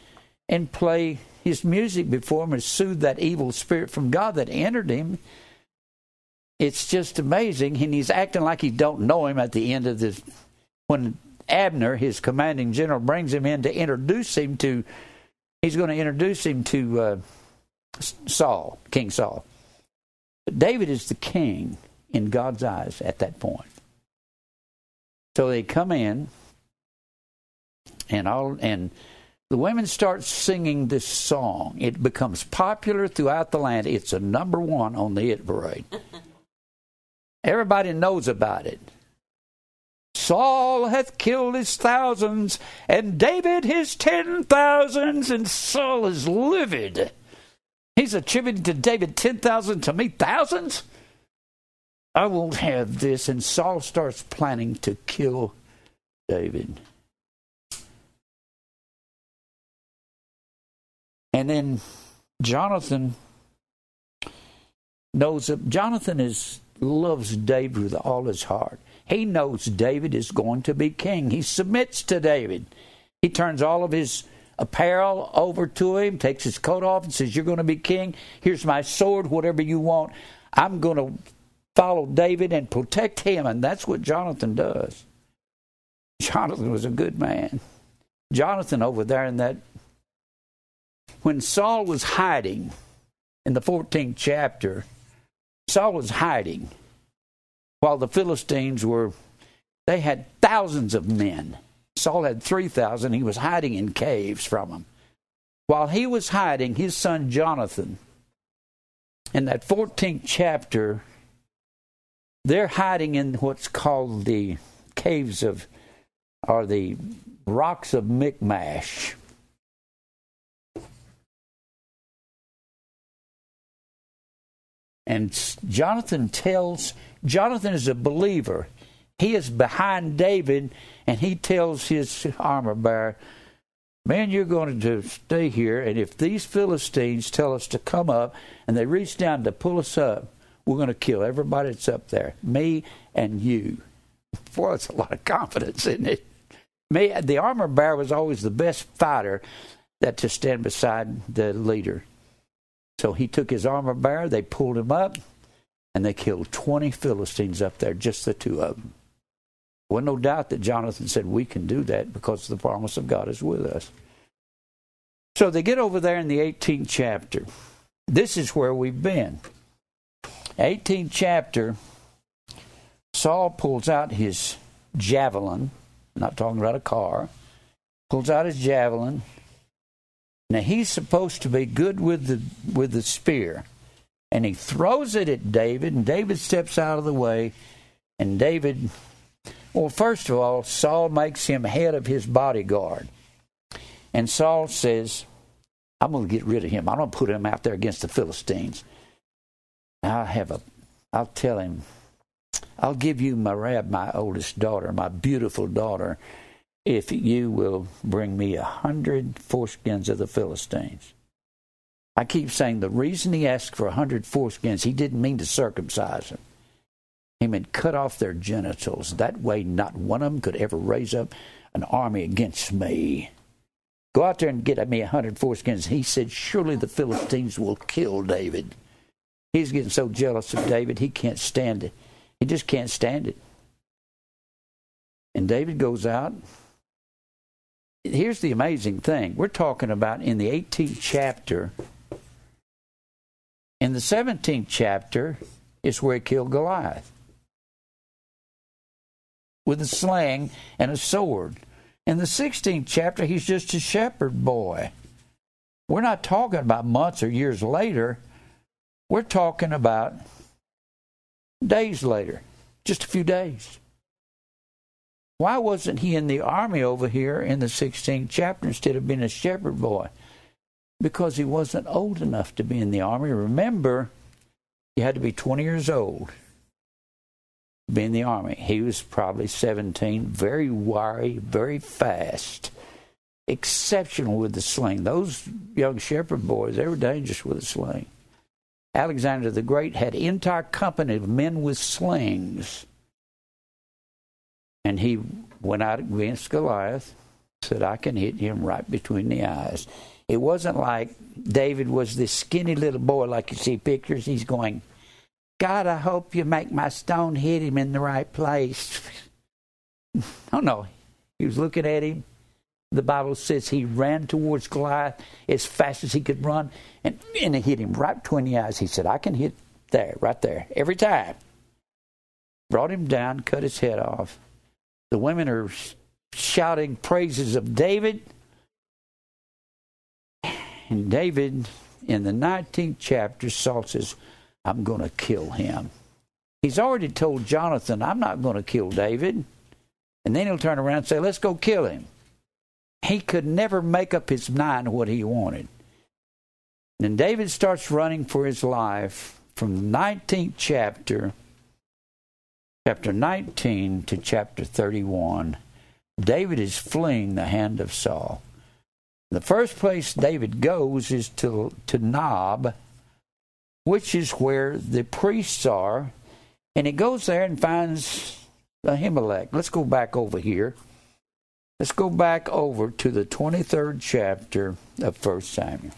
and play his music before him and soothe that evil spirit from God that entered him. It's just amazing. And he's acting like he don't know him at the end of this. When Abner, his commanding general, brings him in to introduce him to, he's going to introduce him to uh, Saul, King Saul. But David is the king in God's eyes at that point. So they come in, and all and the women start singing this song. It becomes popular throughout the land. It's a number one on the hit parade. Everybody knows about it. Saul hath killed his thousands, and David his ten thousands, and Saul is livid. He's attributing to David ten thousand, to me thousands. I won't have this. And Saul starts planning to kill David. And then Jonathan knows that Jonathan is loves David with all his heart. He knows David is going to be king. He submits to David. He turns all of his apparel over to him, takes his coat off, and says, You're going to be king. Here's my sword, whatever you want. I'm going to follow David and protect him. And that's what Jonathan does. Jonathan was a good man. Jonathan over there in that, when Saul was hiding in the 14th chapter, Saul was hiding while the Philistines were, they had thousands of men. Saul had 3,000. He was hiding in caves from them. While he was hiding, his son Jonathan, in that 14th chapter, they're hiding in what's called the caves of, or the rocks of Michmash. And Jonathan tells, Jonathan is a believer. He is behind David, and he tells his armor bearer, Man, you're going to stay here, and if these Philistines tell us to come up and they reach down to pull us up, we're going to kill everybody that's up there, me and you. Boy, that's a lot of confidence, isn't it? Me, the armor bearer was always the best fighter that to stand beside the leader. So he took his armor bearer, they pulled him up, and they killed 20 Philistines up there, just the two of them. Well, no doubt that Jonathan said, We can do that because the promise of God is with us. So they get over there in the 18th chapter. This is where we've been. 18th chapter, Saul pulls out his javelin, not talking about a car, pulls out his javelin. Now he's supposed to be good with the with the spear. And he throws it at David, and David steps out of the way, and David well, first of all, Saul makes him head of his bodyguard. And Saul says, I'm going to get rid of him. I'm going to put him out there against the Philistines. I'll have a, I'll tell him, I'll give you Merab, my oldest daughter, my beautiful daughter, if you will bring me a hundred foreskins of the Philistines. I keep saying the reason he asked for a hundred foreskins, he didn't mean to circumcise them. He meant cut off their genitals. That way, not one of them could ever raise up an army against me. Go out there and get at me a hundred foreskins. He said, Surely the Philistines will kill David. He's getting so jealous of David, he can't stand it. He just can't stand it. And David goes out. Here's the amazing thing we're talking about in the 18th chapter. In the 17th chapter is where he killed Goliath with a sling and a sword. In the 16th chapter, he's just a shepherd boy. We're not talking about months or years later. We're talking about days later, just a few days. Why wasn't he in the army over here in the 16th chapter instead of being a shepherd boy? Because he wasn't old enough to be in the army. Remember, you had to be 20 years old to be in the army. He was probably 17, very wiry, very fast, exceptional with the sling. Those young shepherd boys, they were dangerous with a sling. Alexander the Great had entire company of men with slings. And he went out against Goliath, said, I can hit him right between the eyes. It wasn't like David was this skinny little boy like you see pictures. He's going, God, I hope you make my stone hit him in the right place. oh no. He was looking at him. The Bible says he ran towards Goliath as fast as he could run and, and it hit him right between the eyes. He said, I can hit there, right there, every time. Brought him down, cut his head off. The women are shouting praises of David. And David, in the 19th chapter, Saul says, I'm going to kill him. He's already told Jonathan, I'm not going to kill David. And then he'll turn around and say, Let's go kill him. He could never make up his mind what he wanted. And David starts running for his life from the 19th chapter, chapter 19 to chapter 31. David is fleeing the hand of Saul. The first place David goes is to, to Nob, which is where the priests are. And he goes there and finds Ahimelech. Let's go back over here. Let's go back over to the 23rd chapter of First Samuel.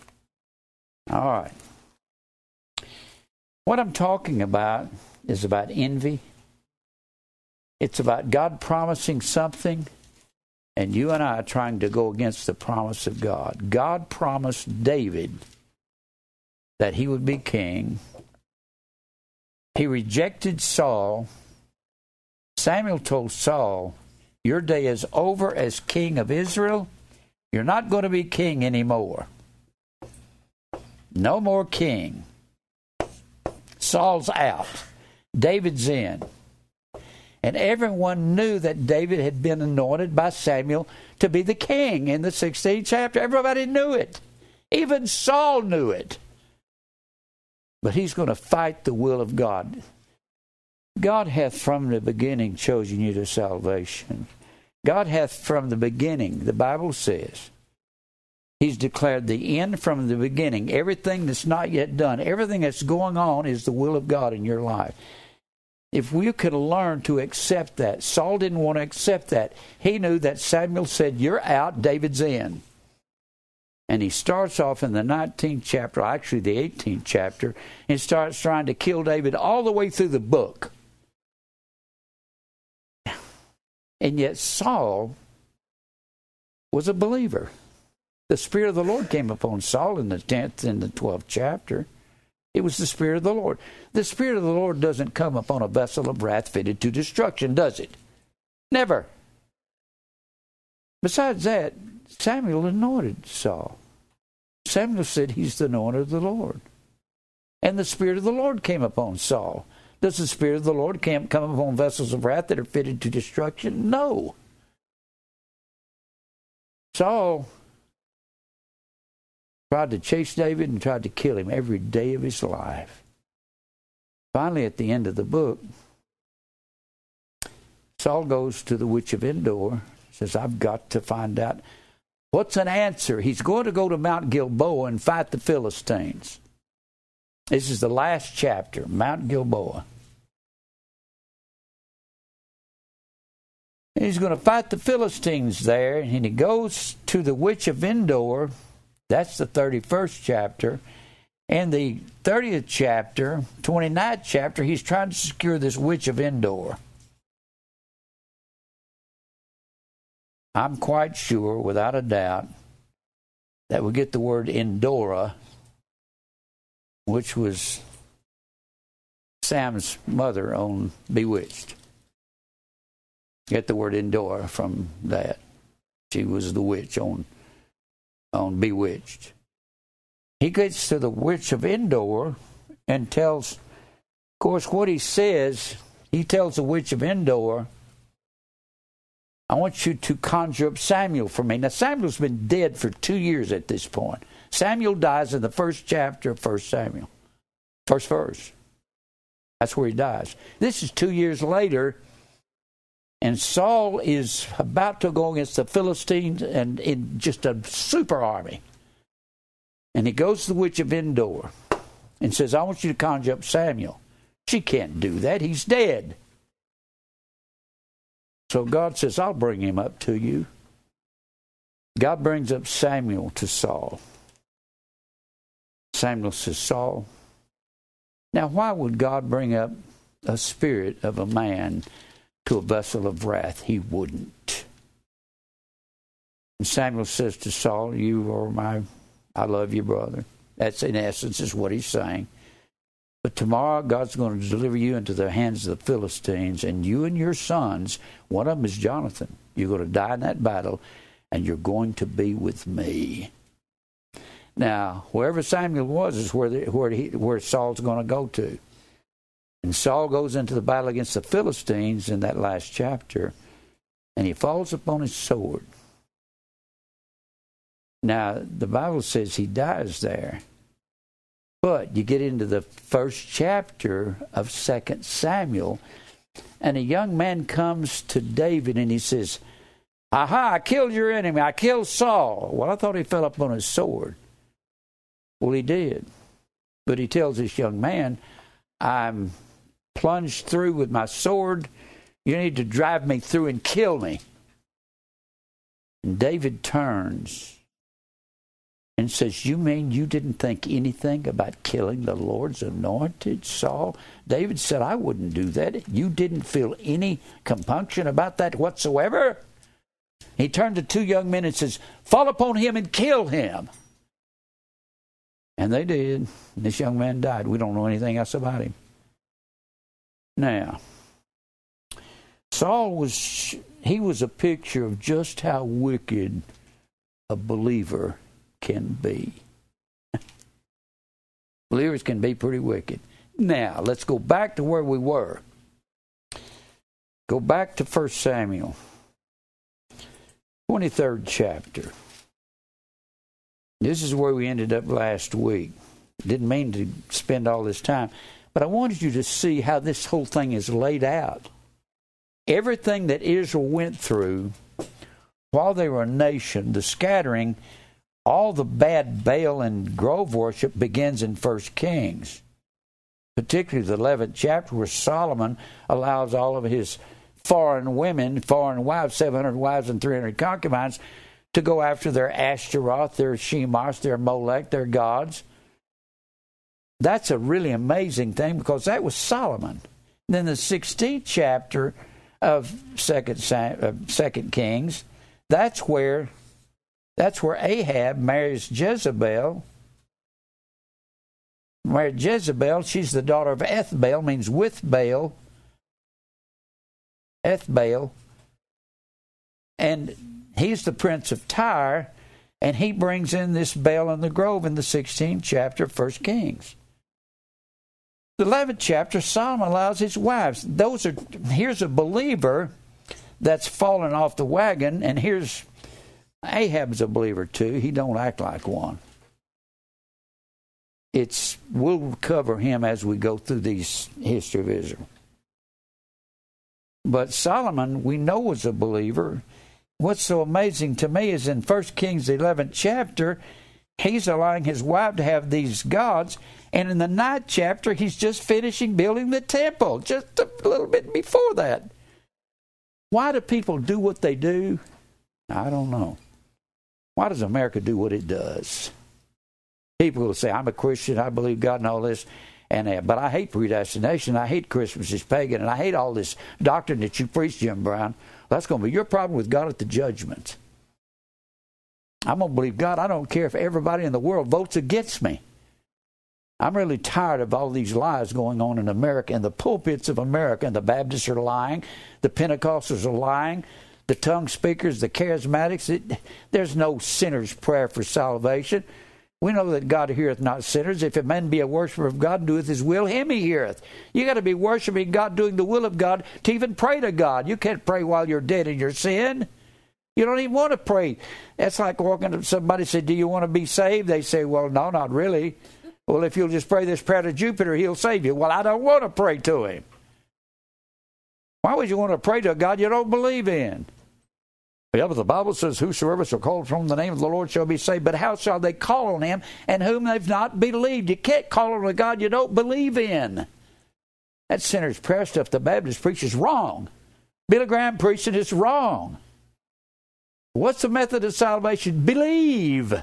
All right. What I'm talking about is about envy. It's about God promising something and you and I are trying to go against the promise of God. God promised David that he would be king. He rejected Saul. Samuel told Saul, Your day is over as king of Israel. You're not going to be king anymore. No more king. Saul's out. David's in. And everyone knew that David had been anointed by Samuel to be the king in the 16th chapter. Everybody knew it. Even Saul knew it. But he's going to fight the will of God. God hath from the beginning chosen you to salvation. God hath from the beginning, the Bible says, He's declared the end from the beginning. Everything that's not yet done, everything that's going on is the will of God in your life. If we could learn to accept that, Saul didn't want to accept that. He knew that Samuel said, You're out, David's in. And he starts off in the 19th chapter, actually the 18th chapter, and starts trying to kill David all the way through the book. And yet Saul was a believer. The Spirit of the Lord came upon Saul in the 10th and the 12th chapter. It was the Spirit of the Lord. The Spirit of the Lord doesn't come upon a vessel of wrath fitted to destruction, does it? Never. Besides that, Samuel anointed Saul. Samuel said he's the anointed of the Lord. And the Spirit of the Lord came upon Saul. Does the Spirit of the Lord come upon vessels of wrath that are fitted to destruction? No. Saul tried to chase David and tried to kill him every day of his life. Finally, at the end of the book, Saul goes to the witch of Endor, says, I've got to find out what's an answer. He's going to go to Mount Gilboa and fight the Philistines. This is the last chapter, Mount Gilboa. he's going to fight the Philistines there, and he goes to the witch of Endor that's the 31st chapter. And the 30th chapter, 29th chapter, he's trying to secure this witch of Endor. I'm quite sure, without a doubt, that we get the word Endora, which was Sam's mother on Bewitched. Get the word Endora from that. She was the witch on on Bewitched. He gets to the witch of Endor and tells, of course, what he says, he tells the witch of Endor, I want you to conjure up Samuel for me. Now, Samuel's been dead for two years at this point. Samuel dies in the first chapter of 1 Samuel, first verse. That's where he dies. This is two years later, and Saul is about to go against the Philistines and in just a super army. And he goes to the witch of Endor and says, I want you to conjure up Samuel. She can't do that. He's dead. So God says, I'll bring him up to you. God brings up Samuel to Saul. Samuel says, Saul, now why would God bring up a spirit of a man to a vessel of wrath? He wouldn't. And Samuel says to Saul, You are my, I love you, brother. That's in essence is what he's saying. But tomorrow God's going to deliver you into the hands of the Philistines, and you and your sons, one of them is Jonathan. You're going to die in that battle, and you're going to be with me. Now, wherever Samuel was is where the, where he, where Saul's going to go to. And Saul goes into the battle against the Philistines in that last chapter, and he falls upon his sword. Now, the Bible says he dies there. But you get into the first chapter of Second Samuel, and a young man comes to David and he says, Aha, I killed your enemy. I killed Saul. Well, I thought he fell upon his sword. Well, he did. But he tells this young man, I'm plunged through with my sword. You need to drive me through and kill me. And David turns and says, You mean you didn't think anything about killing the Lord's anointed Saul? David said, I wouldn't do that. You didn't feel any compunction about that whatsoever. He turned to two young men and says, Fall upon him and kill him. And they did. This young man died. We don't know anything else about him. Now, Saul was he was a picture of just how wicked a believer can be. Believers can be pretty wicked. Now, let's go back to where we were. Go back to 1 Samuel, 23rd chapter. This is where we ended up last week. Didn't mean to spend all this time, but I wanted you to see how this whole thing is laid out. Everything that Israel went through while they were a nation, the scattering all the bad Baal and grove worship begins in First Kings, particularly the 11th chapter, where Solomon allows all of his foreign women, foreign wives, 700 wives and 300 concubines, to go after their Ashtaroth, their Chemosh, their Molech, their gods. That's a really amazing thing because that was Solomon. then the 16th chapter of Second, uh, Second Kings, that's where that's where Ahab marries Jezebel. Married Jezebel, she's the daughter of Ethbaal, means with Baal. Ethbaal. And he's the prince of Tyre, and he brings in this Baal in the grove in the 16th chapter of 1 Kings. The 11th chapter, Solomon allows his wives. Those are here's a believer that's fallen off the wagon, and here's Ahab's a believer too. He don't act like one. It's we'll cover him as we go through these history of Israel. But Solomon, we know was a believer. What's so amazing to me is in 1 Kings 11th chapter, he's allowing his wife to have these gods, and in the ninth chapter, he's just finishing building the temple, just a little bit before that. Why do people do what they do? I don't know. Why does America do what it does? People will say, I'm a Christian, I believe God and all this, and uh, but I hate predestination, I hate Christmas is pagan, and I hate all this doctrine that you preach, Jim Brown. Well, that's going to be your problem with God at the judgment. I'm going to believe God. I don't care if everybody in the world votes against me. I'm really tired of all these lies going on in America, and the pulpits of America, and the Baptists are lying, the Pentecostals are lying, the tongue speakers, the charismatics. It, there's no sinner's prayer for salvation. We know that God heareth not sinners. If a man be a worshiper of God and doeth his will, him he heareth. You got to be worshiping God, doing the will of God to even pray to God. You can't pray while you're dead in your sin. You don't even want to pray. That's like walking to somebody say, "Do you want to be saved?" They say, "Well, no, not really." Well, if you'll just pray this prayer to Jupiter, he'll save you. Well, I don't want to pray to him. Why would you want to pray to a God you don't believe in? Yeah, but the Bible says, Whosoever shall call from the name of the Lord shall be saved. But how shall they call on him and whom they've not believed? You can't call on a God you don't believe in. That sinner's prayer stuff the Baptist preaches wrong. Billy Graham preaching is wrong. What's the method of salvation? Believe.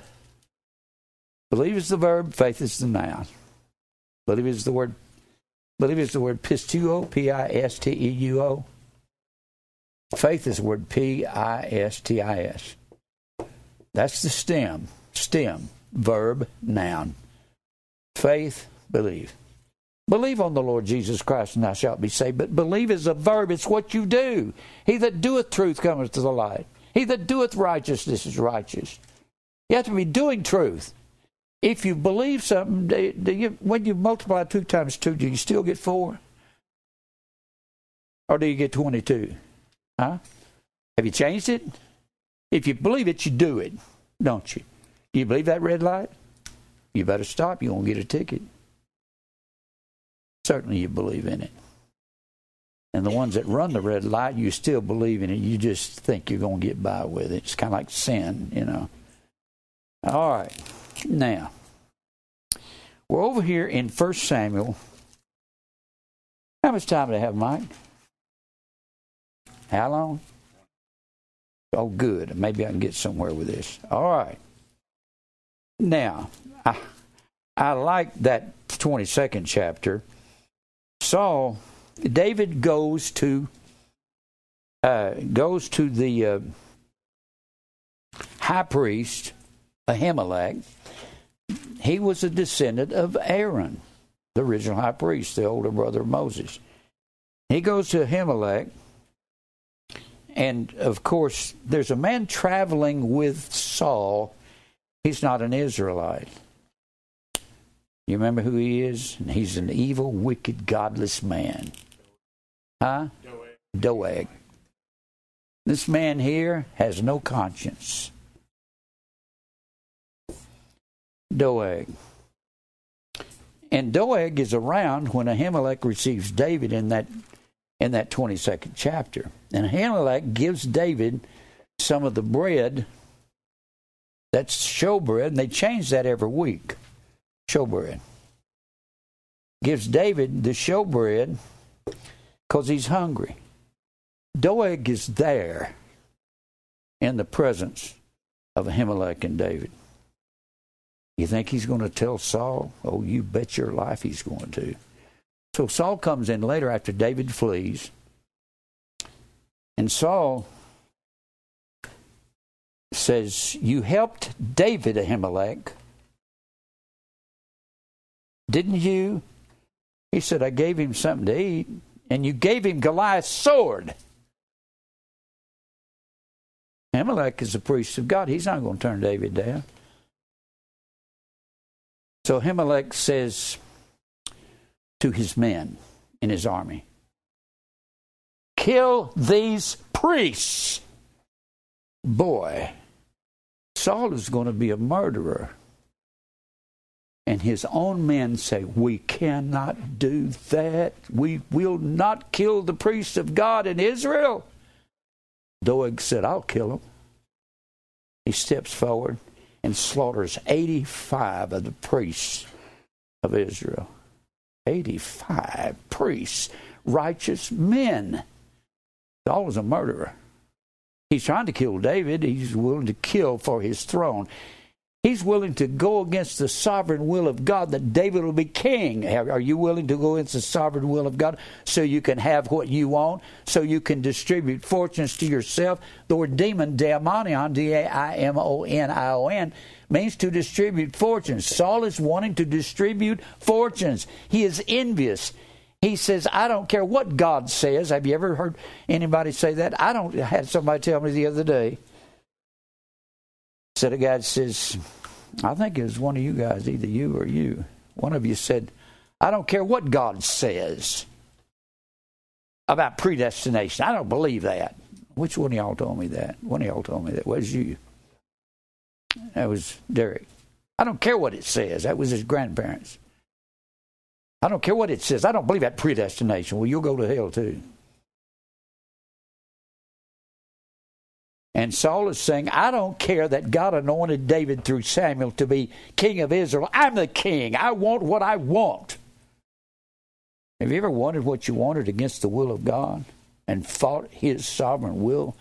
Believe is the verb, faith is the noun. Believe is the word believe is the word pisteuo, P I S T E U O. Faith is the word P I S T I S. That's the stem. Stem. Verb, noun. Faith, believe. Believe on the Lord Jesus Christ and thou shalt be saved. But believe is a verb, it's what you do. He that doeth truth cometh to the light. He that doeth righteousness is righteous. You have to be doing truth. If you believe something, do, you, when you multiply two times two, do you still get four? Or do you get 22? Huh? Have you changed it? If you believe it, you do it, don't you? You believe that red light? You better stop. You won't get a ticket. Certainly you believe in it. And the ones that run the red light, you still believe in it. You just think you're going to get by with it. It's kind of like sin, you know. All right. Now, we're over here in 1 Samuel. How much time do I have, Mike? How long? Oh, good. Maybe I can get somewhere with this. All right. Now, I, I like that 22nd chapter. Saul, David goes to uh, goes to the uh, high priest Ahimelech. He was a descendant of Aaron, the original high priest, the older brother of Moses. He goes to Ahimelech and of course, there's a man traveling with Saul. He's not an Israelite. You remember who he is? He's an evil, wicked, godless man. Huh? Doeg. Doeg. This man here has no conscience. Doeg. And Doeg is around when Ahimelech receives David in that in that 22nd chapter. And Ahimelech gives David some of the bread that's showbread, and they change that every week. Showbread. Gives David the showbread because he's hungry. Doeg is there in the presence of Ahimelech and David. You think he's going to tell Saul? Oh, you bet your life he's going to. So Saul comes in later after David flees. And Saul says, You helped David, Ahimelech. Didn't you? He said, I gave him something to eat, and you gave him Goliath's sword. Ahimelech is a priest of God. He's not going to turn David down. So Ahimelech says, to his men in his army Kill these priests. Boy, Saul is going to be a murderer. And his own men say, We cannot do that. We will not kill the priests of God in Israel. Doeg said, I'll kill him. He steps forward and slaughters 85 of the priests of Israel. 85 priests, righteous men. Saul was a murderer. He's trying to kill David. He's willing to kill for his throne. He's willing to go against the sovereign will of God that David will be king. Are you willing to go against the sovereign will of God so you can have what you want, so you can distribute fortunes to yourself? The word demon, daimonion, D A I M O N I O N, means to distribute fortunes. Saul is wanting to distribute fortunes. He is envious. He says, I don't care what God says. Have you ever heard anybody say that? I don't I had somebody tell me the other day. Said a guy says, I think it was one of you guys, either you or you. One of you said, I don't care what God says about predestination. I don't believe that. Which one of y'all told me that? One of y'all told me that. Was you? That was Derek. I don't care what it says. That was his grandparents. I don't care what it says. I don't believe that predestination. Well, you'll go to hell too. And Saul is saying, I don't care that God anointed David through Samuel to be king of Israel. I'm the king. I want what I want. Have you ever wanted what you wanted against the will of God and fought his sovereign will?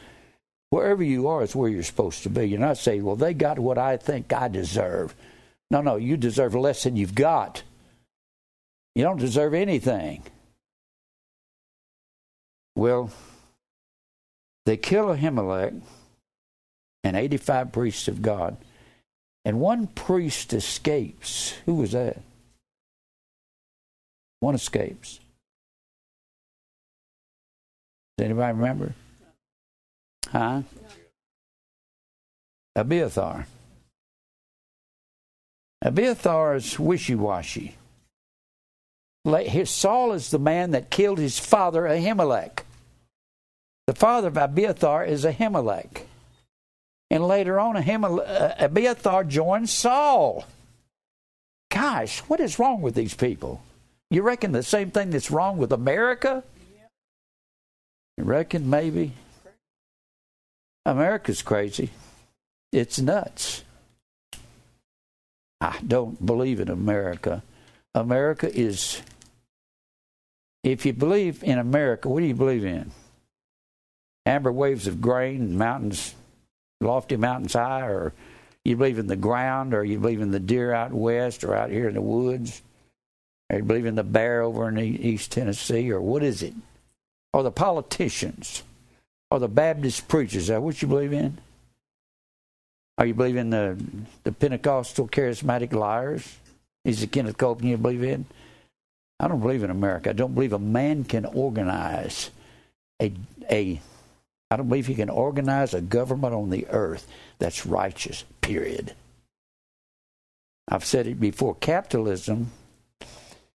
Wherever you are is where you're supposed to be. You're not saying, well, they got what I think I deserve. No, no, you deserve less than you've got. You don't deserve anything. Well, they kill Ahimelech and 85 priests of God, and one priest escapes. Who was that? One escapes. Does anybody remember? Huh? Abiathar. Abiathar is wishy washy. Saul is the man that killed his father, Ahimelech. The father of Abiathar is Ahimelech. And later on, uh, Abiathar joined Saul. Gosh, what is wrong with these people? You reckon the same thing that's wrong with America? You reckon maybe? America's crazy. It's nuts. I don't believe in America. America is, if you believe in America, what do you believe in? Amber waves of grain, mountains, lofty mountains high, or you believe in the ground, or you believe in the deer out west, or out here in the woods, or you believe in the bear over in East Tennessee, or what is it? Or the politicians, or the Baptist preachers? Is that what you believe in? Are you believing the the Pentecostal charismatic liars? Is it Kenneth Copeland you believe in? I don't believe in America. I don't believe a man can organize a a I don't believe he can organize a government on the earth that's righteous, period. I've said it before capitalism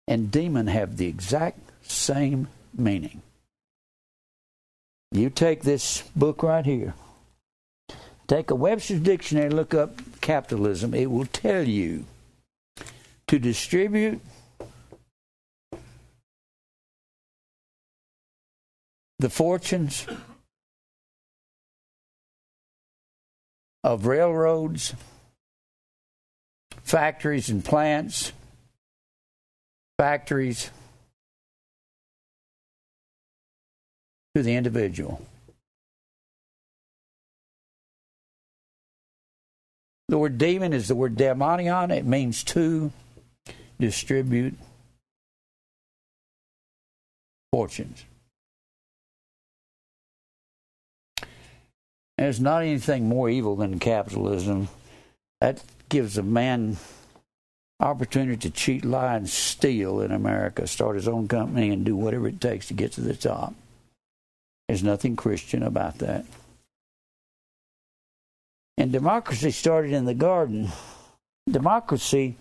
and demon have the exact same meaning. You take this book right here, Take a Webster's dictionary, look up capitalism. It will tell you to distribute the fortunes of railroads, factories and plants, factories to the individual. The word demon is the word daimonion. It means to distribute fortunes. There's not anything more evil than capitalism. That gives a man opportunity to cheat, lie, and steal in America, start his own company, and do whatever it takes to get to the top. There's nothing Christian about that. And democracy started in the garden. Democracy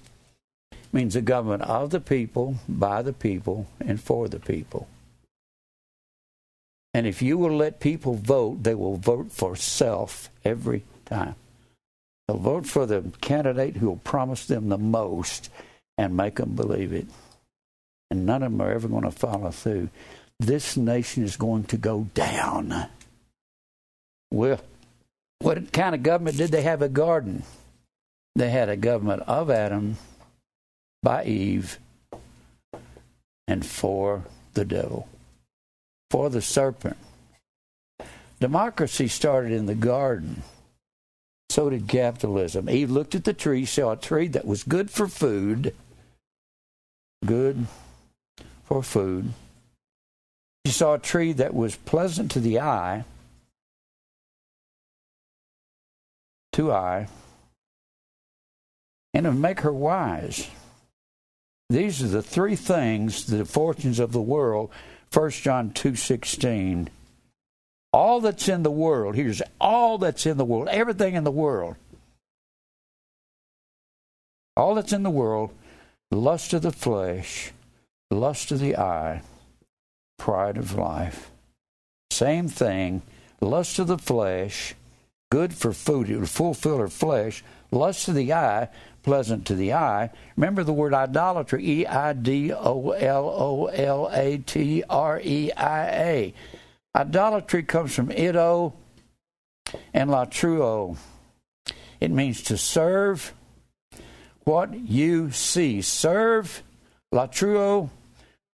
means a government of the people, by the people, and for the people. And if you will let people vote, they will vote for self every time. They'll vote for the candidate who will promise them the most and make them believe it. And none of them are ever going to follow through. This nation is going to go down. Well, what kind of government did they have a garden? They had a government of Adam by Eve and for the devil, for the serpent. Democracy started in the garden. So did capitalism. Eve looked at the tree, saw a tree that was good for food, good for food. She saw a tree that was pleasant to the eye, to eye, and to make her wise. These are the three things, the fortunes of the world. 1 John 2:16. All that's in the world, here's all that's in the world, everything in the world. All that's in the world, lust of the flesh, lust of the eye, pride of life. Same thing, lust of the flesh, good for food. It would fulfill her flesh. Lust of the eye, pleasant to the eye. Remember the word idolatry E I D O L O L A T R E I A. Idolatry comes from ido and latruo. It means to serve what you see. Serve latruo,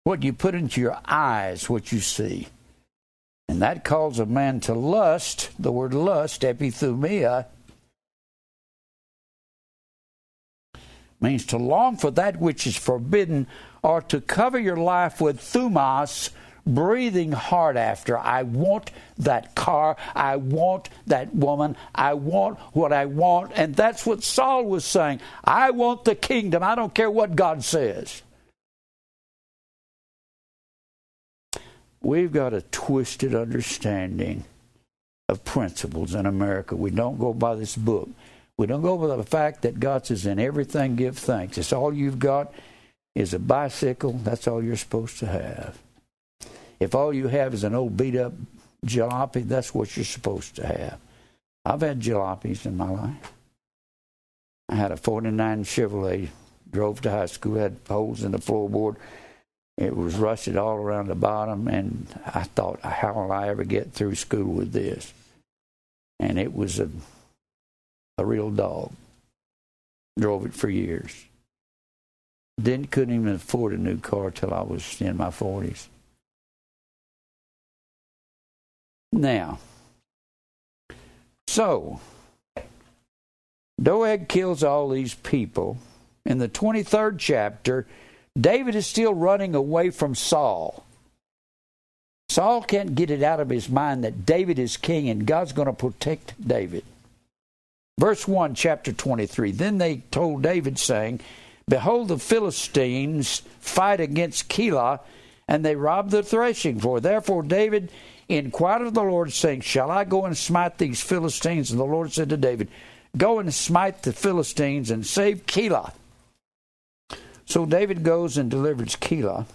what you put into your eyes, what you see. And that calls a man to lust, the word lust, epithumia, means to long for that which is forbidden or to cover your life with thumos, breathing hard after. I want that car. I want that woman. I want what I want. And that's what Saul was saying. I want the kingdom. I don't care what God says. We've got a twisted understanding of principles in America. We don't go by this book. We don't go over the fact that God says, in everything give thanks. It's all you've got is a bicycle. That's all you're supposed to have. If all you have is an old beat up jalopy, that's what you're supposed to have. I've had jalopies in my life. I had a 49 Chevrolet, drove to high school, had holes in the floorboard. It was rusted all around the bottom, and I thought, how will I ever get through school with this? And it was a, a real dog. Drove it for years. Didn't couldn't even afford a new car till I was in my forties. Now, so Doeg kills all these people. In the 23rd chapter, David is still running away from Saul. Saul can't get it out of his mind that David is king and God's going to protect David. Verse 1, chapter 23. Then they told David, saying, Behold, the Philistines fight against Keilah, and they rob the threshing floor. Therefore, David inquired of the Lord, saying, Shall I go and smite these Philistines? And the Lord said to David, Go and smite the Philistines and save Keilah. So David goes and delivers Keilah.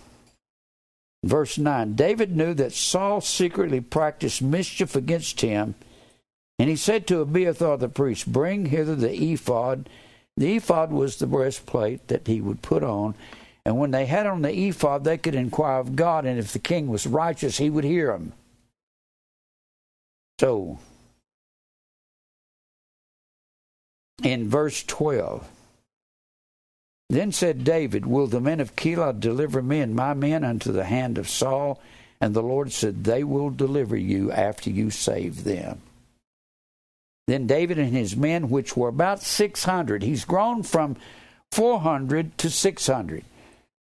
Verse 9 David knew that Saul secretly practiced mischief against him, and he said to Abiathar the priest, Bring hither the ephod. The ephod was the breastplate that he would put on, and when they had on the ephod, they could inquire of God, and if the king was righteous, he would hear them. So, in verse 12, then said David, Will the men of Keilah deliver me and my men unto the hand of Saul? And the Lord said, They will deliver you after you save them. Then David and his men, which were about 600, he's grown from 400 to 600.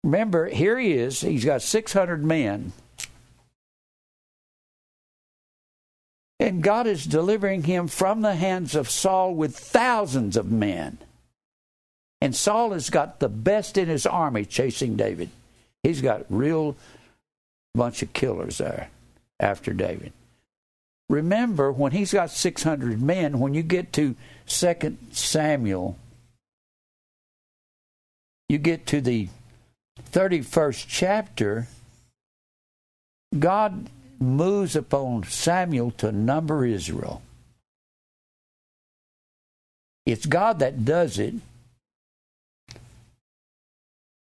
Remember, here he is, he's got 600 men. And God is delivering him from the hands of Saul with thousands of men. And Saul has got the best in his army chasing David. He's got real bunch of killers there after David. Remember, when he's got 600 men, when you get to 2 Samuel, you get to the 31st chapter, God moves upon Samuel to number Israel. It's God that does it,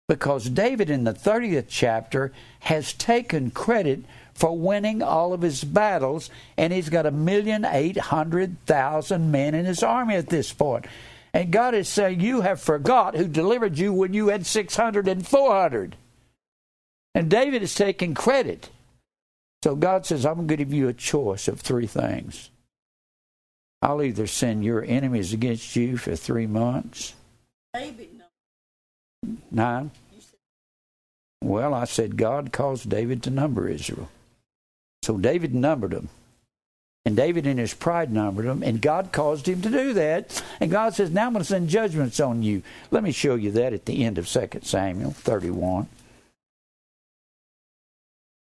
because David in the 30th chapter has taken credit for winning all of his battles, and he's got a million eight hundred thousand men in his army at this point. And God is saying, You have forgot who delivered you when you had 600 and 400. And David is taking credit. So God says, I'm going to give you a choice of three things. I'll either send your enemies against you for three months. David Nine. Well, I said God caused David to number Israel. So David numbered them. And David in his pride numbered them, and God caused him to do that. And God says, Now I'm going to send judgments on you. Let me show you that at the end of 2 Samuel 31.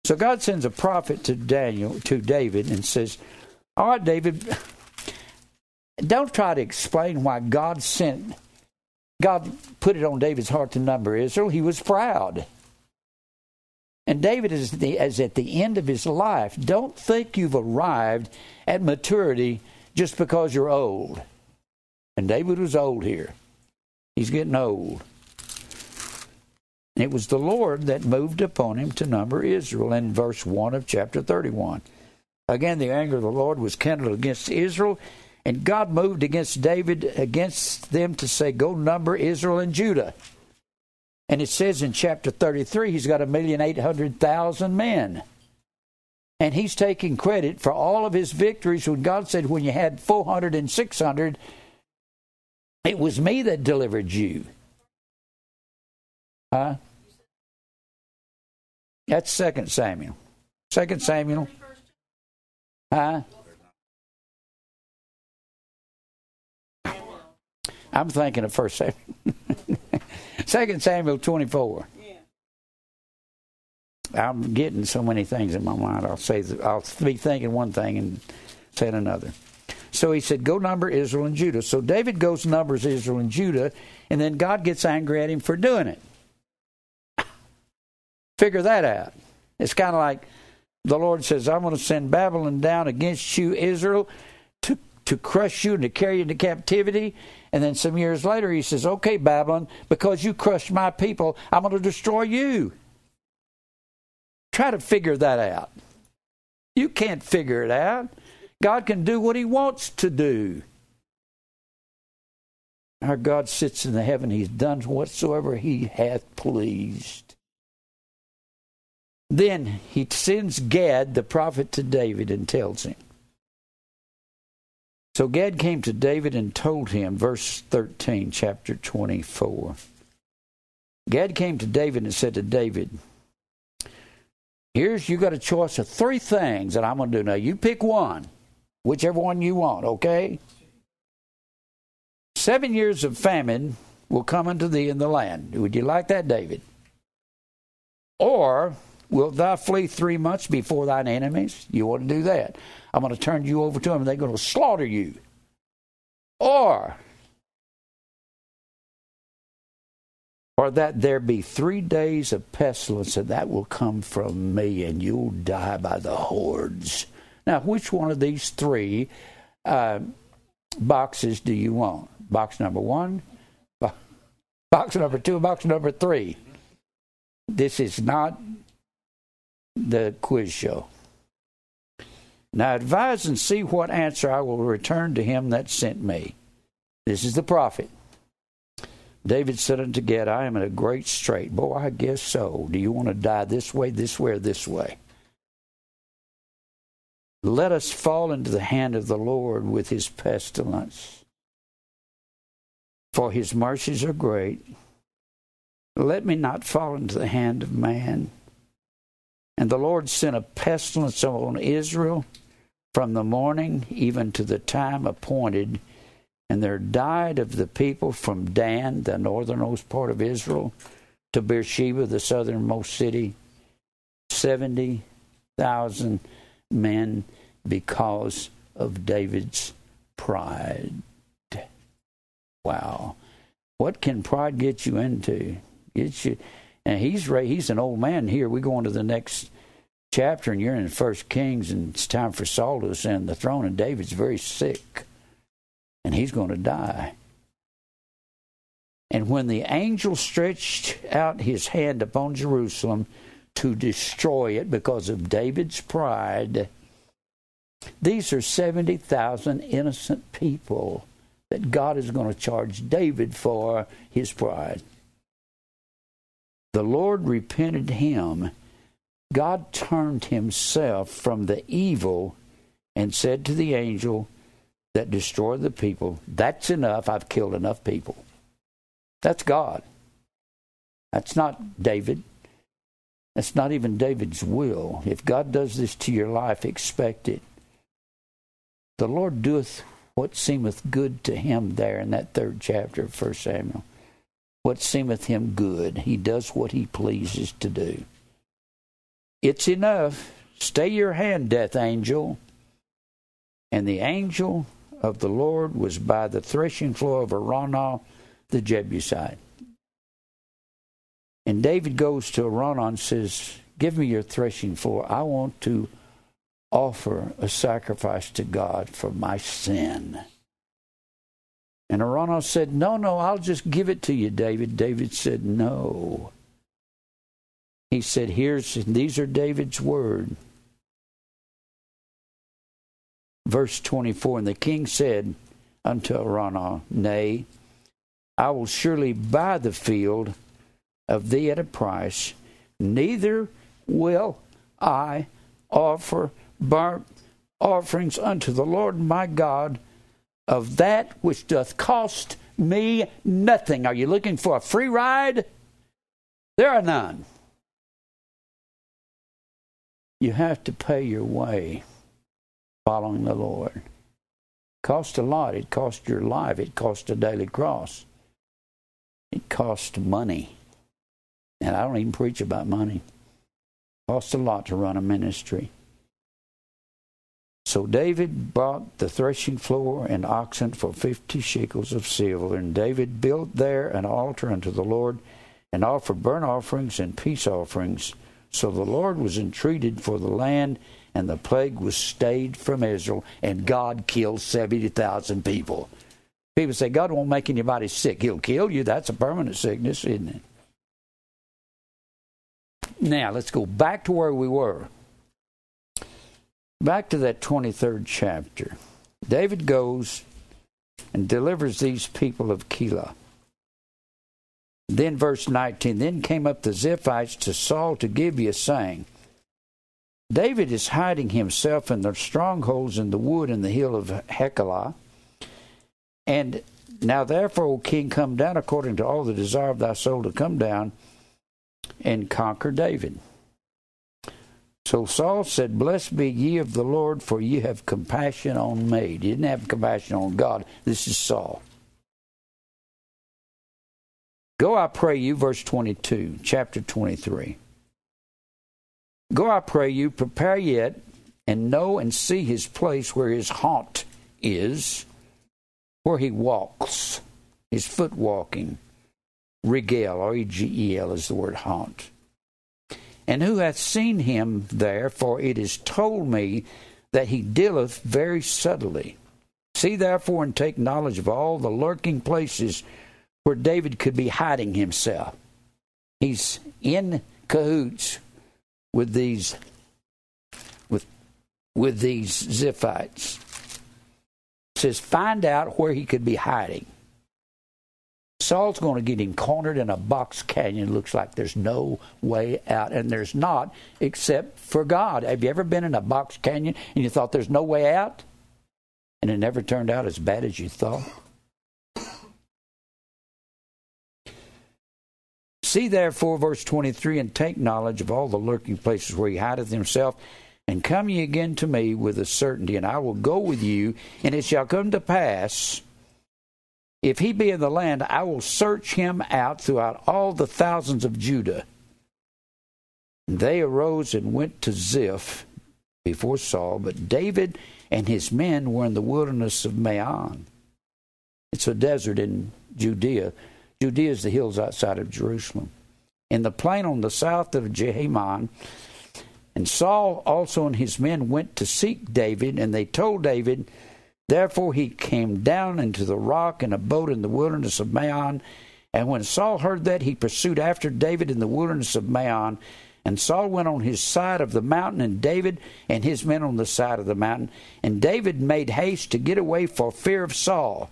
So God sends a prophet to Daniel, to David, and says, All right, David, don't try to explain why God sent God put it on David's heart to number Israel. He was proud. And David is, the, is at the end of his life. Don't think you've arrived at maturity just because you're old. And David was old here. He's getting old. And it was the Lord that moved upon him to number Israel in verse 1 of chapter 31. Again, the anger of the Lord was kindled against Israel, and God moved against David, against them to say, Go number Israel and Judah. And it says in chapter 33, he's got a million eight hundred thousand men. And he's taking credit for all of his victories when God said, When you had 400 and 600, it was me that delivered you. Huh? That's Second Samuel. Second Samuel. Huh? I'm thinking of First Samuel. Second Samuel 24. I'm getting so many things in my mind. I'll say I'll be thinking one thing and say another. So he said, "Go number Israel and Judah." So David goes numbers Israel and Judah, and then God gets angry at him for doing it. Figure that out. It's kind of like the Lord says, "I'm going to send Babylon down against you, Israel, to to crush you and to carry you into captivity." And then some years later, He says, "Okay, Babylon, because you crushed my people, I'm going to destroy you." Try to figure that out. You can't figure it out. God can do what He wants to do. Our God sits in the heaven, He's done whatsoever He hath pleased. Then He sends Gad, the prophet, to David and tells him. So Gad came to David and told him, verse 13, chapter 24. Gad came to David and said to David, Here's you got a choice of three things that I'm going to do. Now you pick one, whichever one you want, okay? Seven years of famine will come unto thee in the land. Would you like that, David? Or wilt thou flee three months before thine enemies? You want to do that. I'm going to turn you over to them and they're going to slaughter you. Or or that there be three days of pestilence, and that will come from me, and you'll die by the hordes. Now, which one of these three uh, boxes do you want? Box number one, box number two, box number three. This is not the quiz show. Now advise and see what answer I will return to him that sent me. This is the prophet. David said unto Gad, I am in a great strait. Boy, I guess so. Do you want to die this way, this way, or this way? Let us fall into the hand of the Lord with his pestilence. For his mercies are great. Let me not fall into the hand of man. And the Lord sent a pestilence on Israel from the morning even to the time appointed and there died of the people from Dan, the northernmost part of Israel, to Beersheba, the southernmost city, 70,000 men because of David's pride. Wow. What can pride get you into? Get you, and he's he's an old man here. We go on to the next chapter, and you're in First Kings, and it's time for Saul to ascend the throne, and David's very sick and he's going to die. And when the angel stretched out his hand upon Jerusalem to destroy it because of David's pride, these are 70,000 innocent people that God is going to charge David for his pride. The Lord repented him. God turned himself from the evil and said to the angel, that destroyed the people. That's enough. I've killed enough people. That's God. That's not David. That's not even David's will. If God does this to your life, expect it. The Lord doeth what seemeth good to him there in that third chapter of 1 Samuel. What seemeth him good. He does what he pleases to do. It's enough. Stay your hand, death angel. And the angel of the Lord was by the threshing floor of Araunah the Jebusite. And David goes to Araunah and says, Give me your threshing floor. I want to offer a sacrifice to God for my sin. And Araunah said, No, no, I'll just give it to you, David. David said, No. He said, Here's these are David's words. Verse 24 And the king said unto Araunah, Nay, I will surely buy the field of thee at a price, neither will I offer burnt offerings unto the Lord my God of that which doth cost me nothing. Are you looking for a free ride? There are none. You have to pay your way following the Lord. Cost a lot. It cost your life. It cost a daily cross. It cost money. And I don't even preach about money. It costs a lot to run a ministry. So David bought the threshing floor and oxen for fifty shekels of silver, and David built there an altar unto the Lord, and offered burnt offerings and peace offerings. So the Lord was entreated for the land, and the plague was stayed from Israel, and God killed 70,000 people. People say, God won't make anybody sick. He'll kill you. That's a permanent sickness, isn't it? Now, let's go back to where we were. Back to that 23rd chapter. David goes and delivers these people of Keilah. Then, verse 19 Then came up the Ziphites to Saul to Gibeah, saying, David is hiding himself in the strongholds in the wood in the hill of Hachilah. And now, therefore, O king, come down according to all the desire of thy soul to come down and conquer David. So Saul said, Blessed be ye of the Lord, for ye have compassion on me. He didn't have compassion on God. This is Saul. Go, I pray you, verse 22, chapter 23. Go, I pray you, prepare yet, and know and see his place where his haunt is, where he walks, his foot walking. Regel, R E G E L is the word haunt. And who hath seen him there? For it is told me that he dealeth very subtly. See therefore and take knowledge of all the lurking places where David could be hiding himself. He's in cahoots with these with with these Ziphites. It says find out where he could be hiding. Saul's going to get him cornered in a box canyon. Looks like there's no way out, and there's not except for God. Have you ever been in a box canyon and you thought there's no way out? And it never turned out as bad as you thought? See therefore, verse 23, and take knowledge of all the lurking places where he hideth himself, and come ye again to me with a certainty, and I will go with you, and it shall come to pass, if he be in the land, I will search him out throughout all the thousands of Judah. And they arose and went to Ziph before Saul, but David and his men were in the wilderness of Maon. It's a desert in Judea Judea is the hills outside of Jerusalem. In the plain on the south of Jeshimon, and Saul also and his men went to seek David, and they told David, Therefore he came down into the rock and abode in the wilderness of Maon. And when Saul heard that, he pursued after David in the wilderness of Maon. And Saul went on his side of the mountain, and David and his men on the side of the mountain. And David made haste to get away for fear of Saul.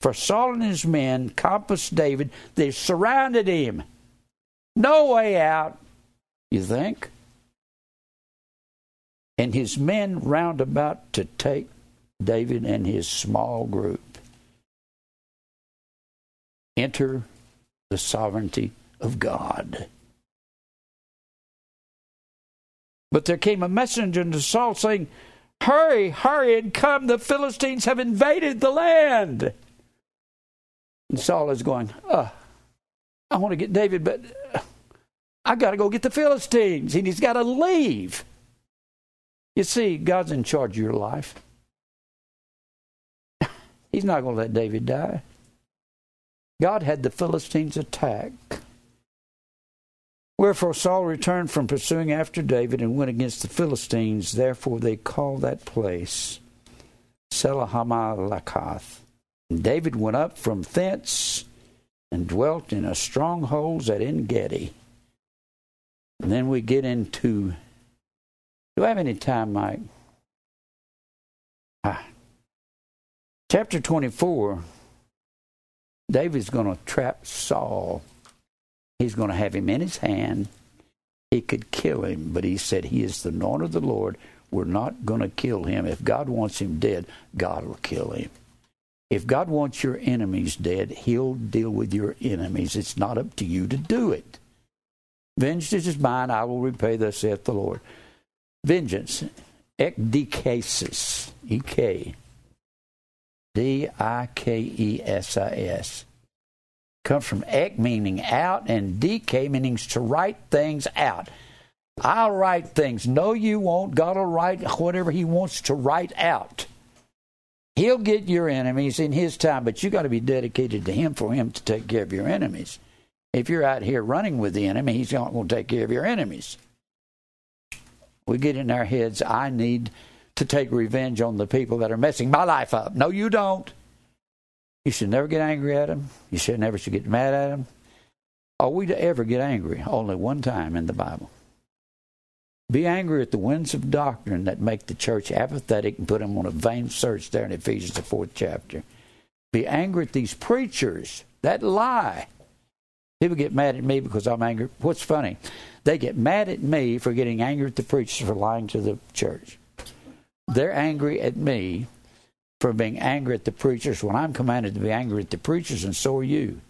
For Saul and his men compassed David. They surrounded him. No way out, you think? And his men round about to take David and his small group. Enter the sovereignty of God. But there came a messenger to Saul saying, Hurry, hurry, and come, the Philistines have invaded the land. And Saul is going, oh, I want to get David, but uh, I got to go get the Philistines. And he's got to leave. You see, God's in charge of your life. He's not going to let David die. God had the Philistines attack. Wherefore Saul returned from pursuing after David and went against the Philistines. Therefore they called that place Selahammahlekoth. And David went up from thence and dwelt in a strongholds at En Gedi. And then we get into. Do I have any time, Mike? Ah. Chapter 24, David's going to trap Saul. He's going to have him in his hand. He could kill him, but he said, He is the anointed of the Lord. We're not going to kill him. If God wants him dead, God will kill him. If God wants your enemies dead, He'll deal with your enemies. It's not up to you to do it. Vengeance is mine, I will repay, thus saith the Lord. Vengeance, E-K, D-I-K-E-S-I-S. Comes from ek meaning out and dk meaning to write things out. I'll write things. No, you won't. God will write whatever He wants to write out. He'll get your enemies in His time, but you got to be dedicated to Him for Him to take care of your enemies. If you're out here running with the enemy, He's not going to take care of your enemies. We get in our heads, I need to take revenge on the people that are messing my life up. No, you don't. You should never get angry at them. You should never should get mad at them. Are we to ever get angry? Only one time in the Bible. Be angry at the winds of doctrine that make the church apathetic and put them on a vain search there in Ephesians, the fourth chapter. Be angry at these preachers that lie. People get mad at me because I'm angry. What's funny? They get mad at me for getting angry at the preachers for lying to the church. They're angry at me for being angry at the preachers when I'm commanded to be angry at the preachers, and so are you.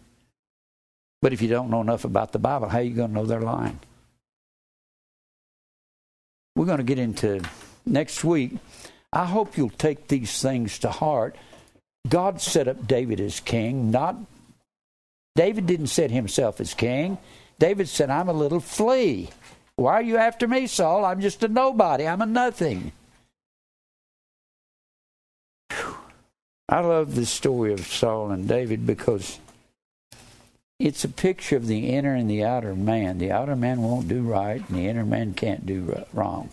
But if you don't know enough about the Bible, how are you going to know they're lying? We're going to get into next week. I hope you'll take these things to heart. God set up David as king, not David didn't set himself as king. David said, I'm a little flea. Why are you after me, Saul? I'm just a nobody. I'm a nothing. Whew. I love the story of Saul and David because it's a picture of the inner and the outer man. The outer man won't do right, and the inner man can't do wrong.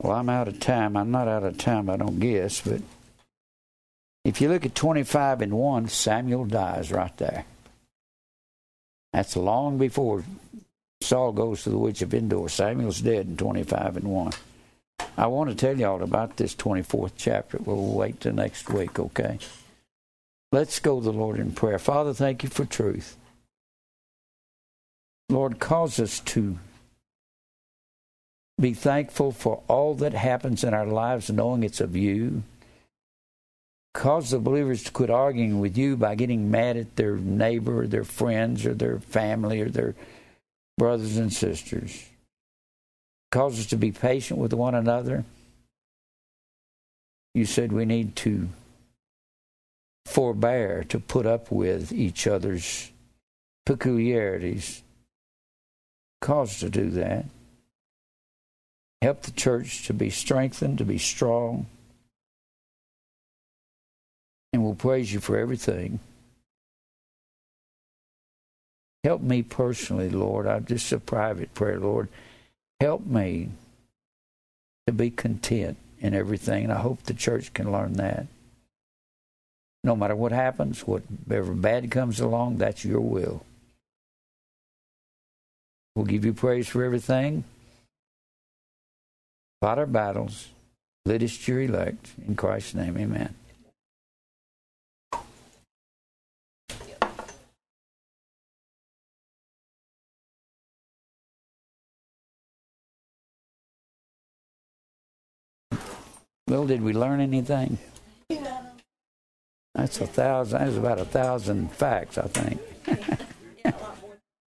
Well, I'm out of time. I'm not out of time, I don't guess, but if you look at 25 and 1, Samuel dies right there. That's long before Saul goes to the witch of Endor. Samuel's dead in 25 and 1. I want to tell y'all about this 24th chapter. We'll wait till next week, okay? Let's go to the Lord in prayer. Father, thank you for truth. Lord, cause us to be thankful for all that happens in our lives, knowing it's of you. Cause the believers to quit arguing with you by getting mad at their neighbor, or their friends, or their family, or their brothers and sisters. Cause us to be patient with one another. You said we need to forbear to put up with each other's peculiarities. Cause to do that. Help the church to be strengthened, to be strong. And we'll praise you for everything. Help me personally, Lord. I'm just a private prayer, Lord. Help me to be content in everything. And I hope the church can learn that. No matter what happens, whatever bad comes along, that's your will. We'll give you praise for everything. Fight our battles. Lead us to your elect. In Christ's name, amen. Well, did we learn anything? That's a thousand. That's about a thousand facts, I think.